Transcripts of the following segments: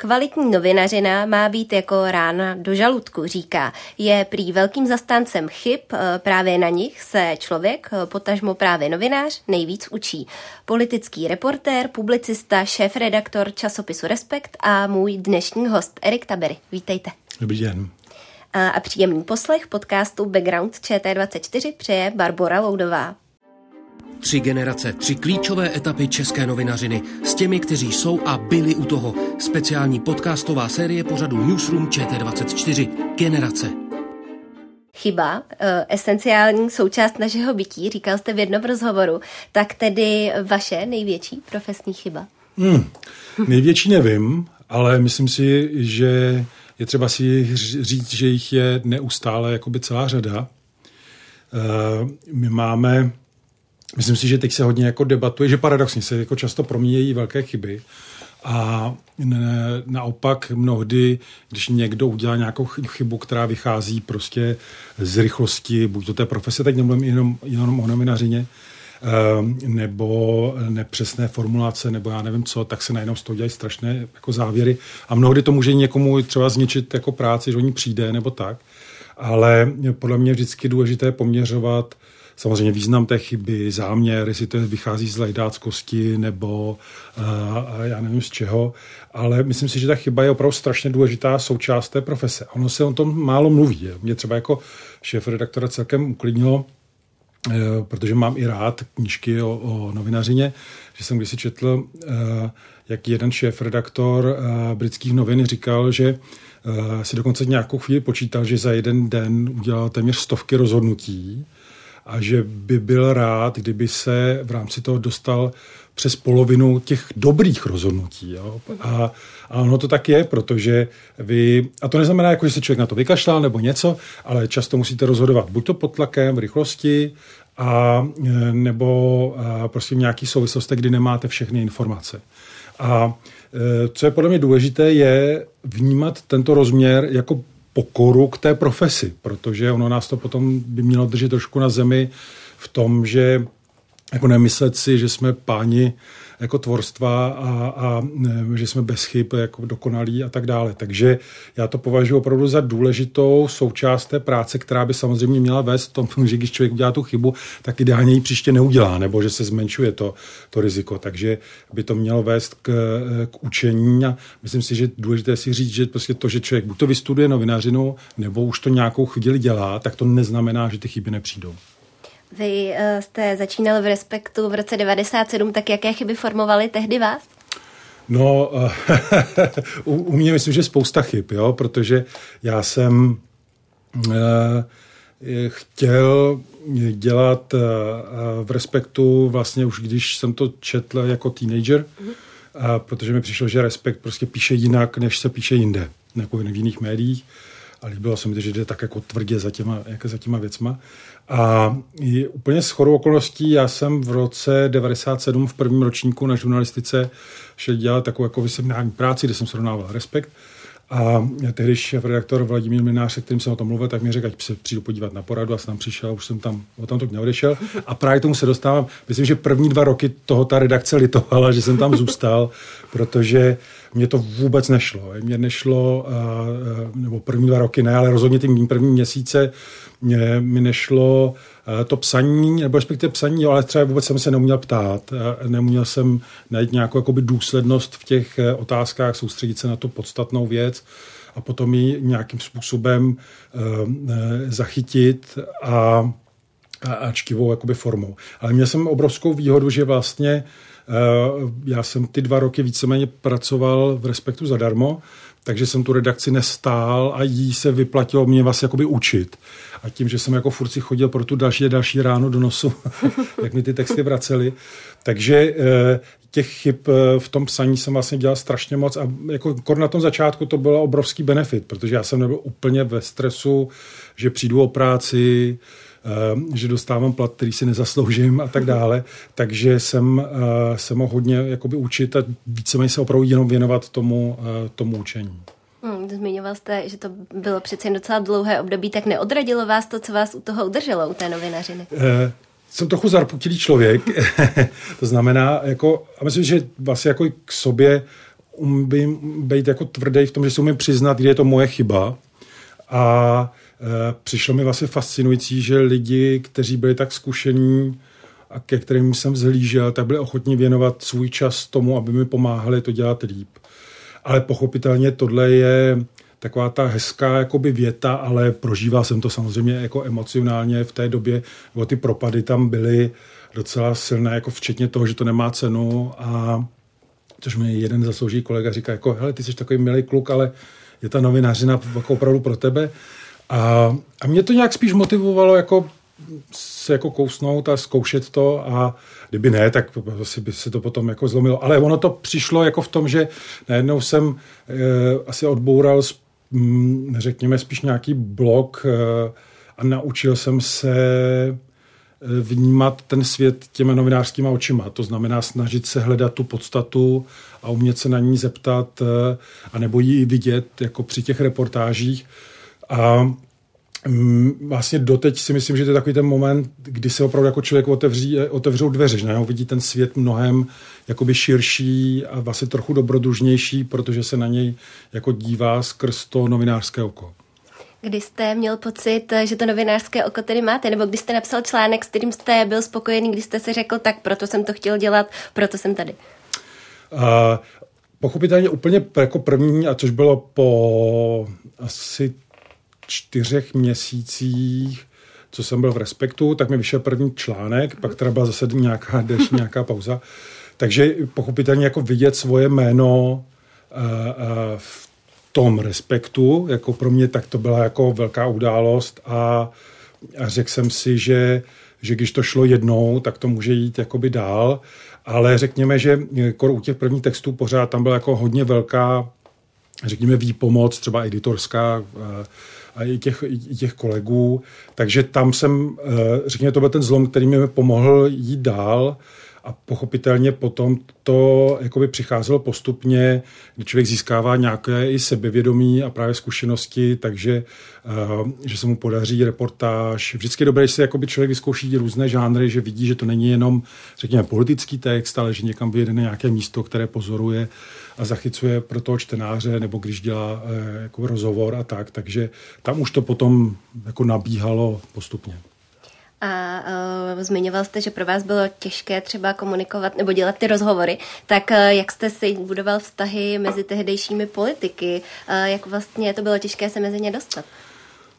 Kvalitní novinařina má být jako rána do žaludku, říká. Je prý velkým zastáncem chyb, eh, právě na nich se člověk, eh, potažmo právě novinář, nejvíc učí. Politický reportér, publicista, šéf-redaktor časopisu Respekt a můj dnešní host Erik Tabery. Vítejte. Dobrý den. A příjemný poslech podcastu Background ČT24 přeje Barbora Loudová. Tři generace, tři klíčové etapy české novinařiny s těmi, kteří jsou a byli u toho. Speciální podcastová série pořadu Newsroom ČT24. Generace. Chyba, eh, esenciální součást našeho bytí, říkal jste v jednom rozhovoru, tak tedy vaše největší profesní chyba? Hmm, největší nevím, ale myslím si, že je třeba si říct, že jich je neustále jakoby celá řada. Eh, my máme Myslím si, že teď se hodně jako debatuje, že paradoxně se jako často proměnějí velké chyby a naopak mnohdy, když někdo udělá nějakou chybu, která vychází prostě z rychlosti, buď to té profese, tak nemluvím jenom, jenom o nominařině, ehm, nebo nepřesné formulace, nebo já nevím co, tak se najednou z toho dělají strašné jako závěry. A mnohdy to může někomu třeba zničit jako práci, že o ní přijde, nebo tak. Ale podle mě vždycky důležité poměřovat samozřejmě význam té chyby, záměr, jestli to vychází z lajdáckosti nebo a já nevím z čeho, ale myslím si, že ta chyba je opravdu strašně důležitá součást té profese. Ono se o tom málo mluví. Mě třeba jako šéf redaktora celkem uklidnilo, e, protože mám i rád knížky o, o novinařině, že jsem kdysi četl, e, jak jeden šéf redaktor e, britských novin říkal, že si dokonce nějakou chvíli počítal, že za jeden den udělal téměř stovky rozhodnutí, a že by byl rád, kdyby se v rámci toho dostal přes polovinu těch dobrých rozhodnutí. Jo? A, a ono to tak je, protože vy, a to neznamená, jako, že se člověk na to vykašlal nebo něco, ale často musíte rozhodovat buď to pod tlakem, v rychlosti, a, nebo a prostě v nějaký souvislosti, kdy nemáte všechny informace. A e, co je podle mě důležité, je vnímat tento rozměr jako pokoru k té profesi, protože ono nás to potom by mělo držet trošku na zemi v tom, že jako nemyslet si, že jsme páni jako tvorstva a, a že jsme bez chyb jako dokonalí a tak dále. Takže já to považuji opravdu za důležitou součást té práce, která by samozřejmě měla vést v tom, že když člověk udělá tu chybu, tak ideálně ji příště neudělá, nebo že se zmenšuje to, to riziko. Takže by to mělo vést k, k učení a myslím si, že důležité si říct, že prostě to, že člověk buď to vystuduje novinařinu, nebo už to nějakou chvíli dělá, tak to neznamená, že ty chyby nepřijdou. Vy uh, jste začínal v Respektu v roce 97, tak jaké chyby formovaly tehdy vás? No, u, u mě myslím, že spousta chyb, jo, protože já jsem uh, chtěl dělat uh, v Respektu vlastně už když jsem to četl jako teenager, mm-hmm. uh, protože mi přišlo, že Respekt prostě píše jinak, než se píše jinde, jako v jiných médiích a líbilo se mi to, že jde tak jako tvrdě za těma, jako za těma věcma. A je úplně s chorou okolností, já jsem v roce 97 v prvním ročníku na žurnalistice šel dělat takovou jako seminární práci, kde jsem srovnával respekt. A tehdy redaktor Vladimír Minář, se kterým jsem o tom mluvil, tak mi řekl, ať se přijdu podívat na poradu a jsem tam přišel, už jsem tam o tom to neodešel. A právě k tomu se dostávám. Myslím, že první dva roky toho ta redakce litovala, že jsem tam zůstal, protože mně to vůbec nešlo. Mně nešlo, nebo první dva roky ne, ale rozhodně ty první měsíce mě, mi nešlo to psaní, nebo respektive psaní, ale třeba vůbec jsem se neuměl ptát. Neuměl jsem najít nějakou jakoby důslednost v těch e, otázkách, soustředit se na tu podstatnou věc a potom ji nějakým způsobem e, e, zachytit a, a, a čkivou jakoby formou. Ale měl jsem obrovskou výhodu, že vlastně já jsem ty dva roky víceméně pracoval v Respektu zadarmo, takže jsem tu redakci nestál a jí se vyplatilo mě vlastně jakoby učit. A tím, že jsem jako furci chodil pro tu další další ráno do nosu, jak mi ty texty vraceli. Takže eh, těch chyb eh, v tom psaní jsem vlastně dělal strašně moc a jako na tom začátku to byl obrovský benefit, protože já jsem nebyl úplně ve stresu, že přijdu o práci, eh, že dostávám plat, který si nezasloužím a tak dále. Takže jsem se mohl hodně jakoby učit a víceméně se opravdu jenom věnovat tomu, tomu učení. Hmm, zmiňoval jste, že to bylo přece jen docela dlouhé období, tak neodradilo vás to, co vás u toho udrželo, u té novinařiny? Eh, jsem trochu zarputilý člověk, to znamená, jako, a myslím, že vlastně jako k sobě umím být jako tvrdý v tom, že si umím přiznat, kde je to moje chyba. A přišlo mi vlastně fascinující, že lidi, kteří byli tak zkušení a ke kterým jsem vzhlížel, tak byli ochotní věnovat svůj čas tomu, aby mi pomáhali to dělat líp. Ale pochopitelně tohle je taková ta hezká jakoby věta, ale prožíval jsem to samozřejmě jako emocionálně v té době, bo ty propady tam byly docela silné, jako včetně toho, že to nemá cenu a což mi jeden zaslouží kolega říká, jako hele, ty jsi takový milý kluk, ale je ta novinářina jako opravdu pro tebe. A, a mě to nějak spíš motivovalo jako se jako kousnout a zkoušet to a kdyby ne, tak asi by se to potom jako zlomilo. Ale ono to přišlo jako v tom, že najednou jsem e, asi odboural Mm, řekněme, spíš nějaký blok eh, a naučil jsem se eh, vnímat ten svět těmi novinářskýma očima. To znamená snažit se hledat tu podstatu a umět se na ní zeptat a nebo ji vidět jako při těch reportážích. A mm, vlastně doteď si myslím, že to je takový ten moment, kdy se opravdu jako člověk otevří, otevřou dveře, že najednou vidí ten svět mnohem jakoby širší a vlastně trochu dobrodružnější, protože se na něj jako dívá skrz to novinářské oko. Kdy jste měl pocit, že to novinářské oko tedy máte, nebo kdy jste napsal článek, s kterým jste byl spokojený, kdy jste si řekl, tak proto jsem to chtěl dělat, proto jsem tady? Uh, pochopitelně úplně jako první, a což bylo po asi čtyřech měsících, co jsem byl v Respektu, tak mi vyšel první článek, pak teda byla zase nějaká deš, nějaká pauza. Takže pochopitelně jako vidět svoje jméno eh, eh, v tom respektu, jako pro mě, tak to byla jako velká událost a, a řekl jsem si, že, že když to šlo jednou, tak to může jít jakoby dál, ale řekněme, že jako u těch prvních textů pořád tam byla jako hodně velká, řekněme, výpomoc, třeba editorská, a i těch, i těch kolegů. Takže tam jsem, řekněme, to byl ten zlom, který mi pomohl jít dál a pochopitelně potom to jakoby přicházelo postupně, kdy člověk získává nějaké i sebevědomí a právě zkušenosti, takže uh, že se mu podaří reportáž. Vždycky je dobré, že se jakoby člověk vyzkouší různé žánry, že vidí, že to není jenom, řekněme, politický text, ale že někam vyjede na nějaké místo, které pozoruje a zachycuje pro toho čtenáře, nebo když dělá uh, jako rozhovor a tak. Takže tam už to potom jako nabíhalo postupně. A uh, zmiňoval jste, že pro vás bylo těžké třeba komunikovat nebo dělat ty rozhovory. Tak uh, jak jste si budoval vztahy mezi tehdejšími politiky? Uh, jak vlastně to bylo těžké se mezi ně dostat?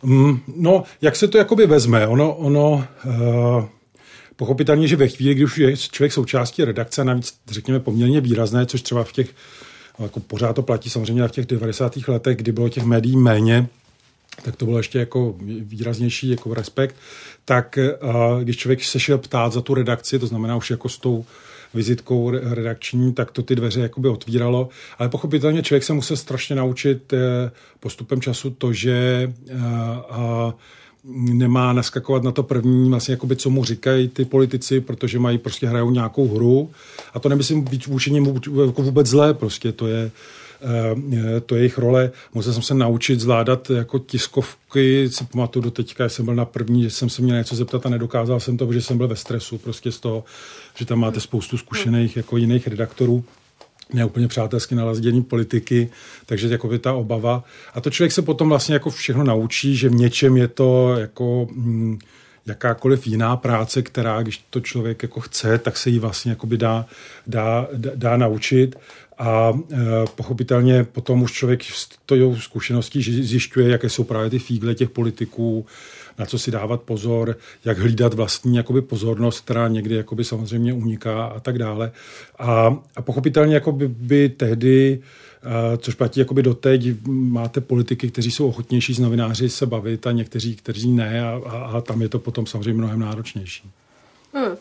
Mm, no, jak se to jakoby vezme? Ono, ono uh, pochopitelně, že ve chvíli, kdy už je člověk součástí redakce, navíc řekněme poměrně výrazné, což třeba v těch, jako pořád to platí samozřejmě v těch 90. letech, kdy bylo těch médií méně, tak to bylo ještě jako výraznější jako respekt, tak když člověk se šel ptát za tu redakci, to znamená už jako s tou vizitkou redakční, tak to ty dveře jakoby otvíralo. Ale pochopitelně člověk se musel strašně naučit eh, postupem času to, že nemá naskakovat na to první, vlastně jakoby, co mu říkají ty politici, protože mají prostě hrajou nějakou hru. A to nemyslím být vůči němu jako vůbec zlé, prostě to je, Eh, to je jejich role. Musel jsem se naučit zvládat jako tiskovky, si pamatuju do teďka, jsem byl na první, že jsem se měl něco zeptat a nedokázal jsem to, protože jsem byl ve stresu prostě z toho, že tam máte spoustu zkušených jako jiných redaktorů neúplně přátelsky nalazdění politiky, takže jako by ta obava. A to člověk se potom vlastně jako všechno naučí, že v něčem je to jako hm, jakákoliv jiná práce, která, když to člověk jako chce, tak se jí vlastně dá, dá, dá, dá naučit. A e, pochopitelně potom už člověk s tou zkušeností zjišťuje, jaké jsou právě ty fígle těch politiků, na co si dávat pozor, jak hlídat vlastní jakoby pozornost, která někdy jakoby samozřejmě uniká a tak dále. A, a pochopitelně jakoby by tehdy což platí jakoby doteď, máte politiky, kteří jsou ochotnější s novináři se bavit a někteří, kteří ne a, a, a tam je to potom samozřejmě mnohem náročnější. Hmm.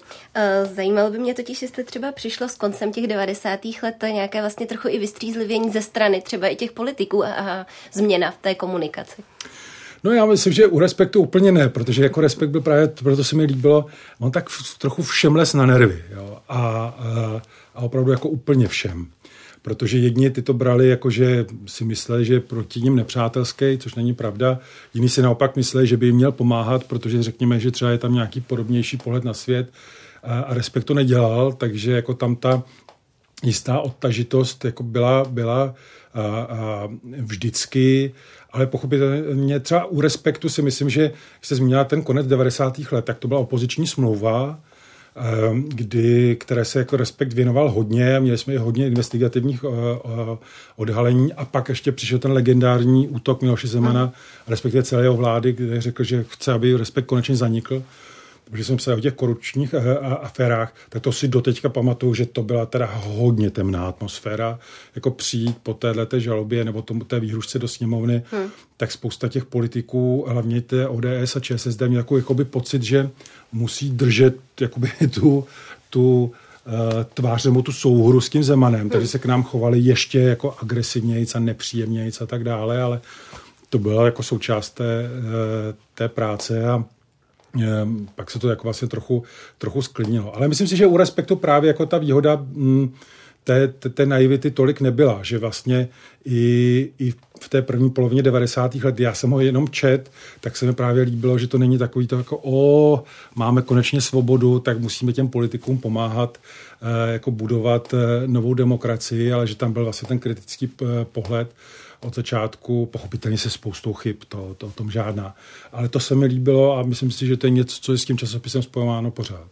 Zajímalo by mě totiž, jestli třeba přišlo s koncem těch 90. let nějaké vlastně trochu i vystřízlivění ze strany třeba i těch politiků a změna v té komunikaci. No já myslím, že u Respektu úplně ne, protože jako Respekt byl právě, proto se mi líbilo, on tak trochu všem les na nervy. Jo? A, a, a opravdu jako úplně všem. Protože jedni ty to brali jako, že si mysleli, že je proti ním nepřátelský, což není pravda. Jiní si naopak mysleli, že by jim měl pomáhat, protože řekněme, že třeba je tam nějaký podobnější pohled na svět a, a Respekt to nedělal, takže jako tam ta jistá odtažitost jako byla, byla a, a vždycky ale pochopitelně třeba u Respektu si myslím, že jste zmínila ten konec 90. let, tak to byla opoziční smlouva, ehm, kdy, které se jako Respekt věnoval hodně, měli jsme i hodně investigativních uh, uh, odhalení a pak ještě přišel ten legendární útok Miloše Zemana, respektive celé jeho vlády, kde řekl, že chce, aby Respekt konečně zanikl protože jsem se o těch korupčních eh, aférách, tak to si doteďka pamatuju, že to byla teda hodně temná atmosféra. Jako přijít po této žalobě nebo tomu té výhrušce do sněmovny, hmm. tak spousta těch politiků, hlavně té ODS a ČSSD, měl jako, jakoby pocit, že musí držet jakoby tu, tu uh, tvář nebo tu souhru s tím Zemanem, hmm. takže se k nám chovali ještě jako agresivnějc a nepříjemnějc a tak dále, ale to byla jako součást té, eh, té práce a pak se to jako vlastně trochu, trochu sklidnilo. Ale myslím si, že u Respektu právě jako ta výhoda mm, té, té, té naivity tolik nebyla, že vlastně i, i v té první polovině 90. let, já jsem ho jenom čet, tak se mi právě líbilo, že to není takový to jako o, máme konečně svobodu, tak musíme těm politikům pomáhat eh, jako budovat eh, novou demokracii, ale že tam byl vlastně ten kritický eh, pohled od začátku, pochopitelně se spoustou chyb, to, to o tom žádná. Ale to se mi líbilo a myslím si, že to je něco, co je s tím časopisem spojováno pořád.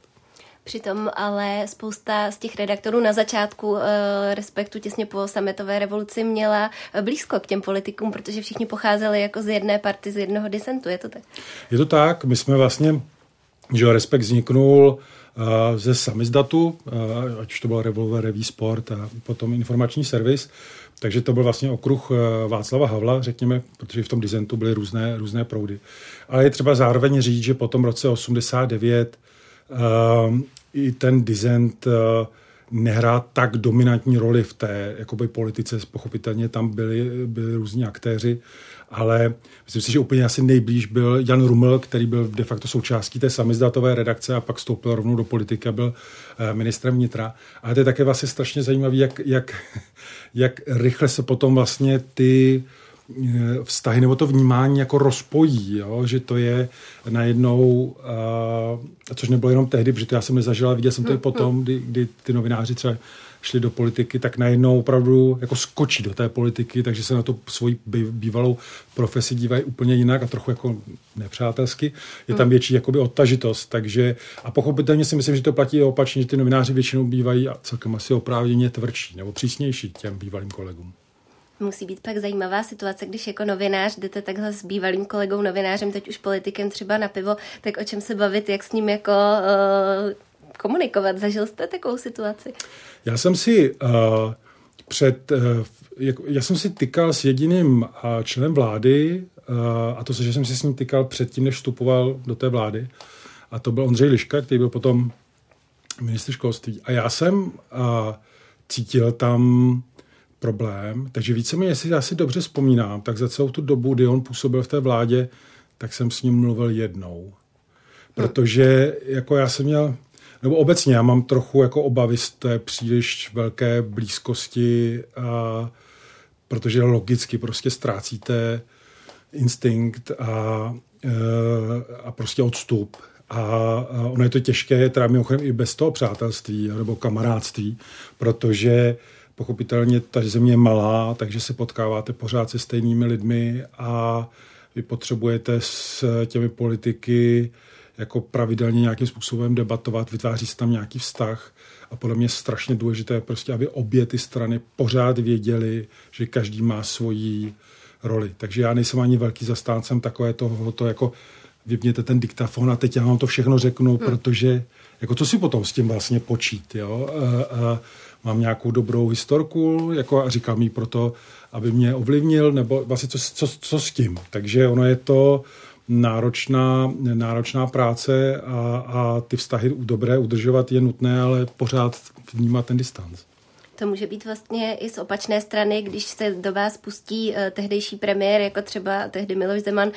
Přitom ale spousta z těch redaktorů na začátku uh, respektu těsně po sametové revoluci měla blízko k těm politikům, protože všichni pocházeli jako z jedné party, z jednoho disentu. Je to tak? Je to tak. My jsme vlastně, že Respekt vzniknul uh, ze samizdatu, uh, ať už to byl Revolver, Revý Sport a potom informační servis, takže to byl vlastně okruh eh, Václava Havla, řekněme, protože v tom dizentu byly různé, různé proudy. Ale je třeba zároveň říct, že po tom roce 89 uh, eh, i ten dizent uh, nehrá tak dominantní roli v té jakoby, politice. Pochopitelně tam byli, byli různí aktéři, ale myslím si, že úplně asi nejblíž byl Jan Ruml, který byl de facto součástí té samizdatové redakce a pak vstoupil rovnou do politiky a byl eh, ministrem vnitra. A to je také vlastně strašně zajímavé, jak, jak, jak rychle se potom vlastně ty eh, vztahy nebo to vnímání jako rozpojí, jo? že to je najednou, uh, což nebylo jenom tehdy, protože to já jsem nezažil, ale viděl jsem to i hm, potom, hm. kdy, kdy ty novináři třeba šli do politiky, tak najednou opravdu jako skočí do té politiky, takže se na to svoji bývalou profesi dívají úplně jinak a trochu jako nepřátelsky. Je tam hmm. větší jakoby odtažitost, takže a pochopitelně si myslím, že to platí opačně, že ty novináři většinou bývají a celkem asi oprávněně tvrdší nebo přísnější těm bývalým kolegům. Musí být pak zajímavá situace, když jako novinář jdete takhle s bývalým kolegou novinářem, teď už politikem třeba na pivo, tak o čem se bavit, jak s ním jako uh, komunikovat. Zažil jste takovou situaci? Já jsem si uh, před, uh, já jsem si tykal s jediným uh, členem vlády, uh, a to, že jsem si s ním tykal předtím, než vstupoval do té vlády, a to byl Ondřej Liška, který byl potom ministr školství. A já jsem uh, cítil tam problém, takže víceméně, jestli já si dobře vzpomínám, tak za celou tu dobu, kdy on působil v té vládě, tak jsem s ním mluvil jednou. Protože jako já jsem měl, nebo obecně já mám trochu jako obavy z té příliš velké blízkosti, a, protože logicky prostě ztrácíte instinkt a, e, a prostě odstup. A, a ono je to těžké, teda mimochodem i bez toho přátelství nebo kamarádství, protože pochopitelně ta země je malá, takže se potkáváte pořád se stejnými lidmi a vy potřebujete s těmi politiky jako pravidelně nějakým způsobem debatovat, vytváří se tam nějaký vztah a podle mě je strašně důležité prostě, aby obě ty strany pořád věděly, že každý má svoji roli. Takže já nejsem ani velký zastáncem takové toho, to jako vypněte ten diktafon a teď já vám to všechno řeknu, hmm. protože jako co si potom s tím vlastně počít, jo? A, a mám nějakou dobrou historku, jako a říkám jí proto, aby mě ovlivnil, nebo vlastně co, co, co s tím. Takže ono je to, náročná, náročná práce a, a ty vztahy dobré udržovat je nutné, ale pořád vnímat ten distanc. To může být vlastně i z opačné strany, když se do vás pustí uh, tehdejší premiér, jako třeba tehdy Miloš Zeman, uh,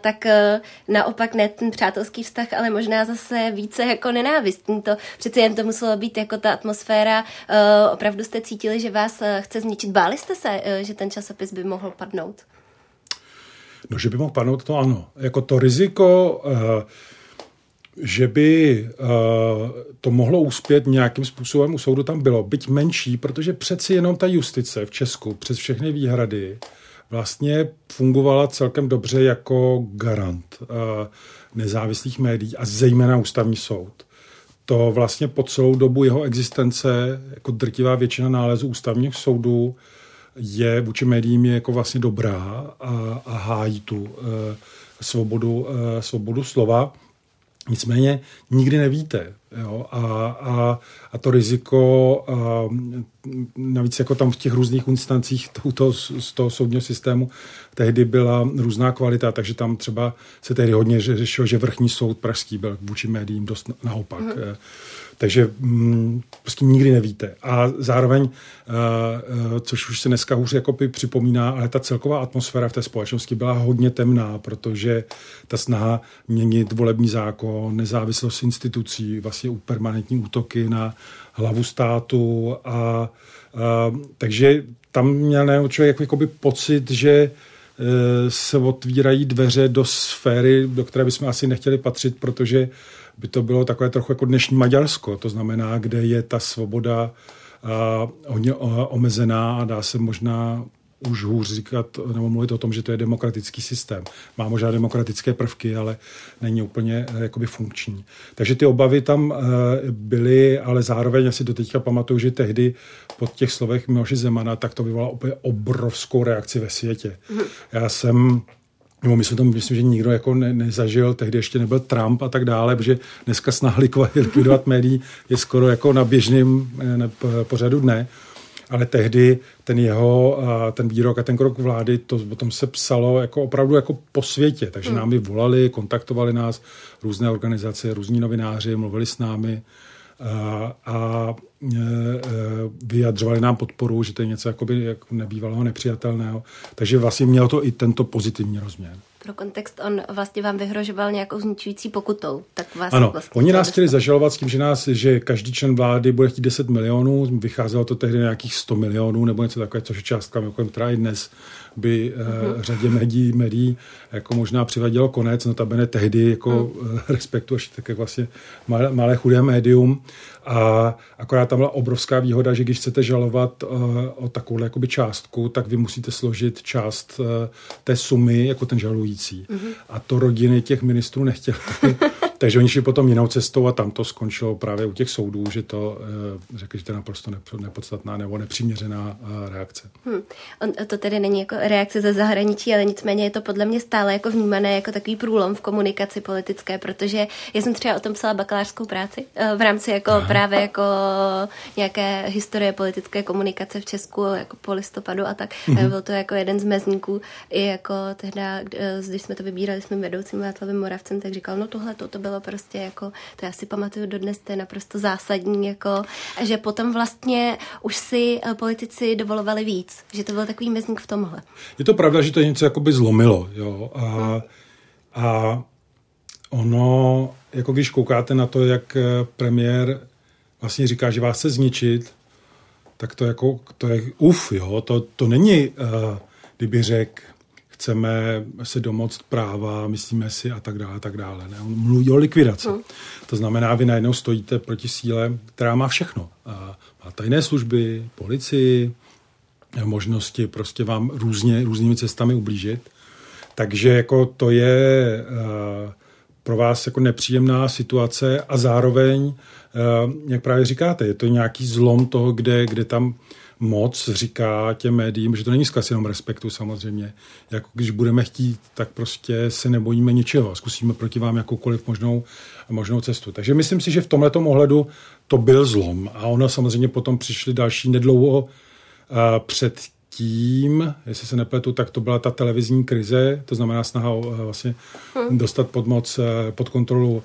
tak uh, naopak ne ten přátelský vztah, ale možná zase více jako nenávistný. To přece jen to muselo být jako ta atmosféra. Uh, opravdu jste cítili, že vás uh, chce zničit. Báli jste se, uh, že ten časopis by mohl padnout? No, že by mohl padnout, to ano. Jako to riziko... Uh, že by uh, to mohlo uspět nějakým způsobem u soudu tam bylo, byť menší, protože přeci jenom ta justice v Česku přes všechny výhrady vlastně fungovala celkem dobře jako garant uh, nezávislých médií a zejména ústavní soud. To vlastně po celou dobu jeho existence, jako drtivá většina nálezů ústavních soudů, je vůči médiím je jako vlastně dobrá a, a hájí tu uh, svobodu, uh, svobodu slova. Nicméně nikdy nevíte. Jo? A, a, a to riziko, a, navíc jako tam v těch různých instancích toho, z toho soudního systému, tehdy byla různá kvalita, takže tam třeba se tehdy hodně řešilo, že vrchní soud pražský byl vůči médiím dost naopak. Mm-hmm. Takže mm, prostě nikdy nevíte. A zároveň, uh, což už se dneska hůř jako připomíná, ale ta celková atmosféra v té společnosti byla hodně temná, protože ta snaha měnit volební zákon, nezávislost institucí, vlastně permanentní útoky na hlavu státu a uh, takže tam měl člověk jakoby pocit, že se otvírají dveře do sféry, do které bychom asi nechtěli patřit, protože by to bylo takové trochu jako dnešní Maďarsko, to znamená, kde je ta svoboda a, hodně omezená a dá se možná už hůř říkat nebo mluvit o tom, že to je demokratický systém. Má možná demokratické prvky, ale není úplně eh, jakoby funkční. Takže ty obavy tam eh, byly, ale zároveň asi do teďka pamatuju, že tehdy pod těch slovech Miloše Zemana, tak to vyvolalo úplně obrovskou reakci ve světě. Mhm. Já jsem nebo myslím, to, myslím, že nikdo jako ne, nezažil, tehdy ještě nebyl Trump a tak dále, protože dneska snaha likvidovat médií je skoro jako na běžném ne, pořadu dne. Ale tehdy ten jeho, ten výrok a ten krok vlády, to o tom se psalo jako opravdu jako po světě. Takže hmm. nám volali, kontaktovali nás různé organizace, různí novináři, mluvili s námi a, a e, e, vyjadřovali nám podporu, že to je něco jakoby jako nebývalého, nepřijatelného. Takže vlastně mělo to i tento pozitivní rozměr. Pro kontext, on vlastně vám vyhrožoval nějakou zničující pokutou. Tak vás ano, vlastně oni nás chtěli zažalovat s tím, že, nás, že každý člen vlády bude chtít 10 milionů, vycházelo to tehdy nějakých 100 milionů nebo něco takové, což je částka, která i dnes by uh-huh. řadě médií, médií jako možná přivadilo konec, notabene tehdy jako uh-huh. respektu až tak vlastně malé, malé chudé médium. A akorát tam byla obrovská výhoda, že když chcete žalovat uh, o takovou jakoby částku, tak vy musíte složit část uh, té sumy jako ten žalující. Uh-huh. A to rodiny těch ministrů nechtěly. Takže oni šli potom jinou cestou a tam to skončilo právě u těch soudů, že to uh, řekli, že to je naprosto nepodstatná nebo nepřiměřená reakce. Hmm. On, to tedy není jako reakce ze zahraničí, ale nicméně je to podle mě stále jako vnímané jako takový průlom v komunikaci politické, protože já jsem třeba o tom psala bakalářskou práci v rámci jako Aha. Právě jako nějaké historie politické komunikace v Česku jako po listopadu a tak. Mm-hmm. Byl to jako jeden z mezníků i jako tehda, když jsme to vybírali s mým vedoucím Václavem Moravcem, tak říkal, no tohle to, to bylo prostě jako, to já si pamatuju dodnes, to je naprosto zásadní, jako, že potom vlastně už si eh, politici dovolovali víc, že to byl takový mezník v tomhle. Je to pravda, že to něco jakoby zlomilo, jo, a, a ono, jako když koukáte na to, jak eh, premiér vlastně říká, že vás chce zničit, tak to jako, to je uf, jo, to, to není, uh, kdyby řekl, chceme se domoct práva, myslíme si a tak dále, a tak dále. Ne? On mluví o likvidaci. Hmm. To znamená, vy najednou stojíte proti síle, která má všechno. A má tajné služby, policii, možnosti prostě vám různě, různými cestami ublížit. Takže jako to je uh, pro vás jako nepříjemná situace a zároveň, uh, jak právě říkáte, je to nějaký zlom toho, kde, kde tam moc říká těm médiím, že to není zkaz jenom respektu samozřejmě. Jako když budeme chtít, tak prostě se nebojíme ničeho. Zkusíme proti vám jakoukoliv možnou, možnou cestu. Takže myslím si, že v tomhle ohledu to byl zlom. A ono samozřejmě potom přišly další nedlouho uh, před tím, jestli se nepletu, tak to byla ta televizní krize, to znamená snaha vlastně hmm. dostat pod moc, pod kontrolu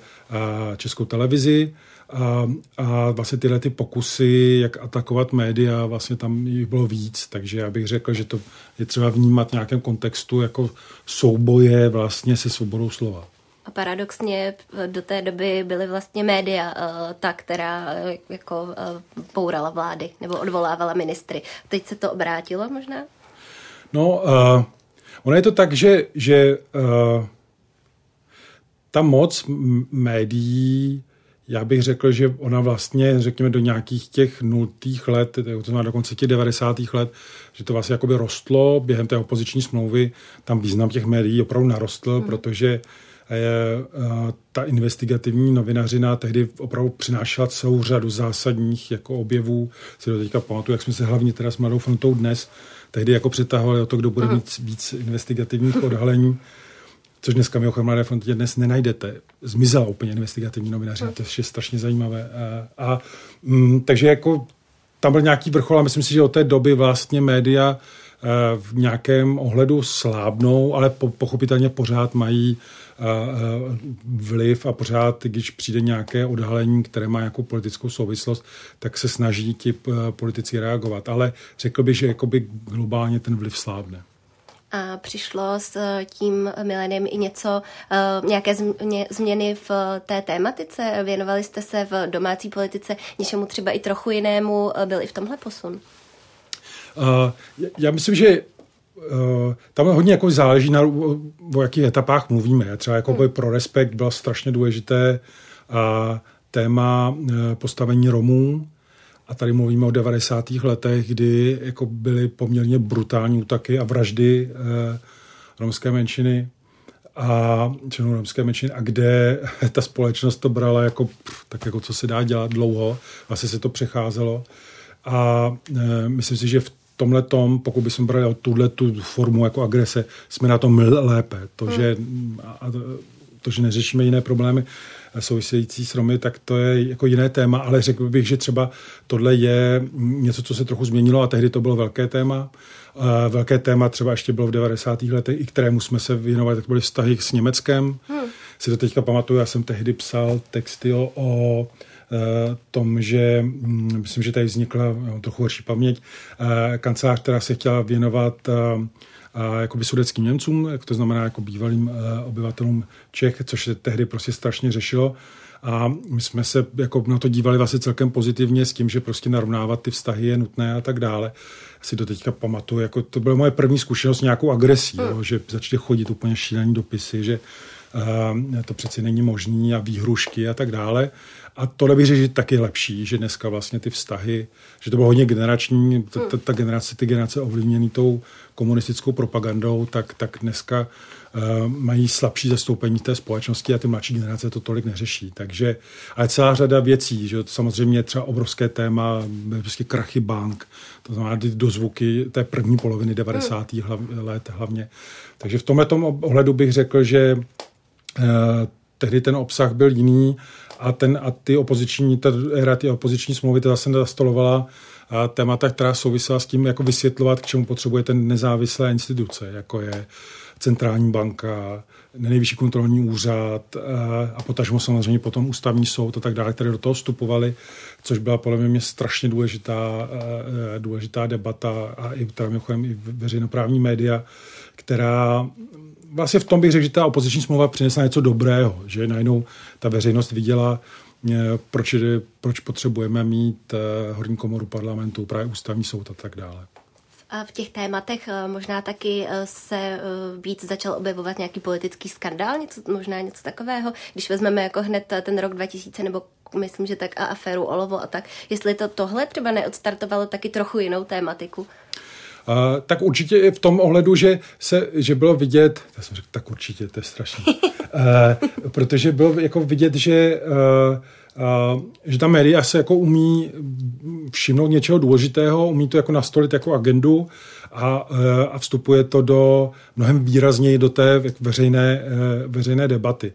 českou televizi a, a vlastně tyhle ty pokusy, jak atakovat média, vlastně tam jich bylo víc, takže já bych řekl, že to je třeba vnímat v nějakém kontextu jako souboje vlastně se svobodou slova. A paradoxně do té doby byly vlastně média uh, ta, která uh, jako uh, pourala vlády nebo odvolávala ministry. Teď se to obrátilo možná? No, uh, ono je to tak, že, že uh, ta moc médií já bych řekl, že ona vlastně, řekněme, do nějakých těch nultých let, to znamená do konce těch 90. let, že to vlastně jakoby rostlo během té opoziční smlouvy, tam význam těch médií opravdu narostl, hmm. protože eh, eh, ta investigativní novinařina tehdy opravdu přinášela celou řadu zásadních jako objevů. Si do teďka pamatuju, jak jsme se hlavně teda s Mladou frontou dnes tehdy jako přitahovali o to, kdo bude mít víc investigativních odhalení což dneska mimochodem Mladé frontě dnes nenajdete. Zmizela úplně investigativní novinářina, to je strašně zajímavé. A, a m, takže jako tam byl nějaký vrchol a myslím si, že od té doby vlastně média e, v nějakém ohledu slábnou, ale po, pochopitelně pořád mají vliv a pořád, když přijde nějaké odhalení, které má nějakou politickou souvislost, tak se snaží ti politici reagovat. Ale řekl bych, že jakoby globálně ten vliv slábne. A přišlo s eh, tím mileniem i něco, eh, nějaké změny v té tématice? Věnovali jste se v domácí politice něčemu třeba i trochu jinému? Eh, byl i v tomhle posun? Uh, já myslím, že tam hodně jako záleží na o jakých etapách mluvíme. Třeba jako hmm. pro respekt bylo strašně důležité uh, téma uh, postavení Romů, a tady mluvíme o 90. letech, kdy jako byly poměrně brutální útaky a vraždy eh, romské menšiny a členů romské menšiny a kde ta společnost to brala jako, tak jako co se dá dělat dlouho, vlastně se to přecházelo a e, myslím si, že v tomhle tom, pokud bychom brali o tuhle tu formu jako agrese, jsme na tom lépe. To, hmm. že, a, to, že neřešíme jiné problémy, související s Romy, tak to je jako jiné téma, ale řekl bych, že třeba tohle je něco, co se trochu změnilo a tehdy to bylo velké téma. Velké téma třeba ještě bylo v 90. letech, i kterému jsme se věnovali, tak byly vztahy s Německem. Hmm. Si to teďka pamatuju, já jsem tehdy psal texty o, o tom, že mm, myslím, že tady vznikla trochu horší paměť, e, kancelář, která se chtěla věnovat e, jakoby sudeckým Němcům, to znamená jako bývalým eh, obyvatelům Čech, což se tehdy prostě strašně řešilo. A my jsme se jako na to dívali vlastně celkem pozitivně s tím, že prostě narovnávat ty vztahy je nutné a tak dále. Si to teďka pamatuju, jako to byla moje první zkušenost s nějakou agresí, hmm. jo, že začaly chodit úplně šílení dopisy, že uh, to přeci není možný a výhrušky a tak dále. A tohle bych řekl, že taky lepší, že dneska vlastně ty vztahy, že to bylo hodně generační, ta, ta, ta generace, ty generace ovlivněný tou komunistickou propagandou, tak, tak dneska uh, mají slabší zastoupení té společnosti a ty mladší generace to tolik neřeší. Takže, ale celá řada věcí, že to samozřejmě třeba obrovské téma, prostě krachy bank, to znamená ty dozvuky té první poloviny 90. Hmm. let hlavně. Takže v tomhle ohledu bych řekl, že uh, tehdy ten obsah byl jiný a, ten, a ty opoziční, ta era ty opoziční smlouvy to zase nastolovala a témata, která souvisela s tím, jako vysvětlovat, k čemu potřebuje ten nezávislé instituce, jako je centrální banka, nejvyšší kontrolní úřad a potažmo samozřejmě potom ústavní soud a tak dále, které do toho vstupovaly, což byla podle mě strašně důležitá, důležitá debata a i, teda mimochodem, i veřejnoprávní média, která vlastně v tom bych řekl, že ta opoziční smlouva přinesla něco dobrého, že najednou ta veřejnost viděla, eh, proč, proč potřebujeme mít eh, horní komoru parlamentu, právě ústavní soud a tak dále. A v těch tématech eh, možná taky se víc začal objevovat nějaký politický skandál, něco, možná něco takového, když vezmeme jako hned ten rok 2000 nebo myslím, že tak a aféru Olovo a tak. Jestli to tohle třeba neodstartovalo taky trochu jinou tématiku? Uh, tak určitě je v tom ohledu, že, se, že bylo vidět, já jsem řekl, tak určitě, to je strašné, protože bylo jako vidět, že uh, že ta média se jako umí všimnout něčeho důležitého, umí to jako nastolit jako agendu a, a vstupuje to do mnohem výrazněji do té veřejné, veřejné debaty.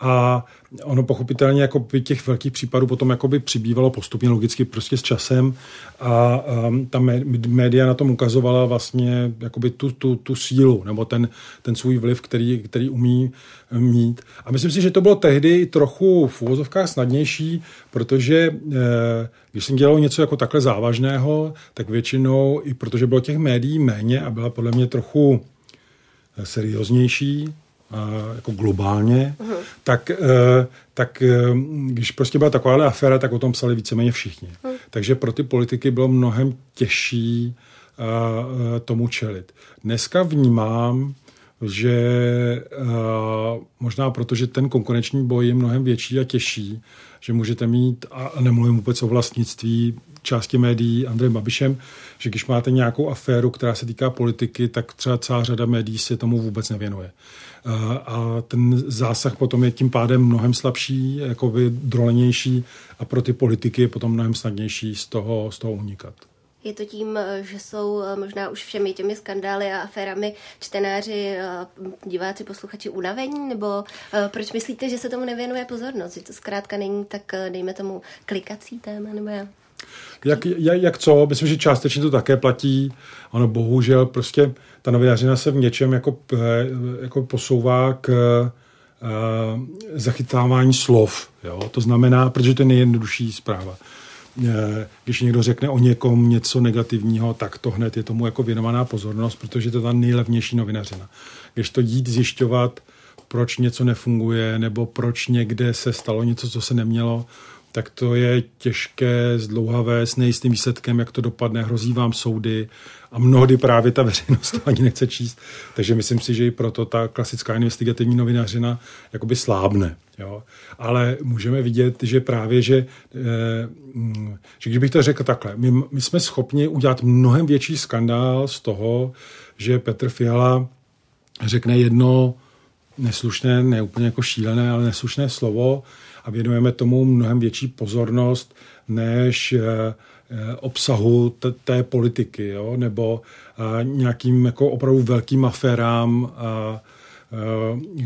A ono pochopitelně jako by těch velkých případů potom jako by přibývalo postupně logicky prostě s časem a um, ta média na tom ukazovala vlastně jakoby tu, tu, tu sílu nebo ten, ten svůj vliv, který, který umí mít. A myslím si, že to bylo tehdy trochu v úvozovkách snadnější, protože eh, když jsem dělal něco jako takhle závažného, tak většinou, i protože bylo těch médií méně a byla podle mě trochu eh, serióznější, jako globálně, uh-huh. tak, eh, tak eh, když prostě byla taková aféra, tak o tom psali víceméně všichni. Uh-huh. Takže pro ty politiky bylo mnohem těžší eh, tomu čelit. Dneska vnímám, že možná protože ten konkurenční boj je mnohem větší a těžší, že můžete mít, a nemluvím vůbec o vlastnictví části médií Andrejem Babišem, že když máte nějakou aféru, která se týká politiky, tak třeba celá řada médií se tomu vůbec nevěnuje a ten zásah potom je tím pádem mnohem slabší, jakoby drolenější a pro ty politiky je potom mnohem snadnější z toho, z toho unikat. Je to tím, že jsou možná už všemi těmi skandály a aférami čtenáři, diváci, posluchači unavení? Nebo proč myslíte, že se tomu nevěnuje pozornost? Že to zkrátka není tak, dejme tomu, klikací téma? Nebo já? Jak, jak, jak co? Myslím, že částečně to také platí. Ono bohužel prostě ta novinářina se v něčem jako, eh, jako posouvá k uh, zachytávání slov. Jo? To znamená, protože to je nejjednodušší zpráva. Eh, když někdo řekne o někom něco negativního, tak to hned je tomu jako věnovaná pozornost, protože to je ta nejlevnější novinařina. Když to jít zjišťovat, proč něco nefunguje, nebo proč někde se stalo něco, co se nemělo, tak to je těžké, zdlouhavé, s nejistým výsledkem, jak to dopadne, hrozí vám soudy a mnohdy právě ta veřejnost to ani nechce číst. Takže myslím si, že i proto ta klasická investigativní novinařina jakoby slábne. Jo? Ale můžeme vidět, že právě, že, eh, že kdybych to řekl takhle, my, my jsme schopni udělat mnohem větší skandál z toho, že Petr Fiala řekne jedno neslušné, ne úplně jako šílené, ale neslušné slovo a věnujeme tomu mnohem větší pozornost než eh, eh, obsahu t- té politiky, jo? nebo nějakým jako opravdu velkým aférám, a,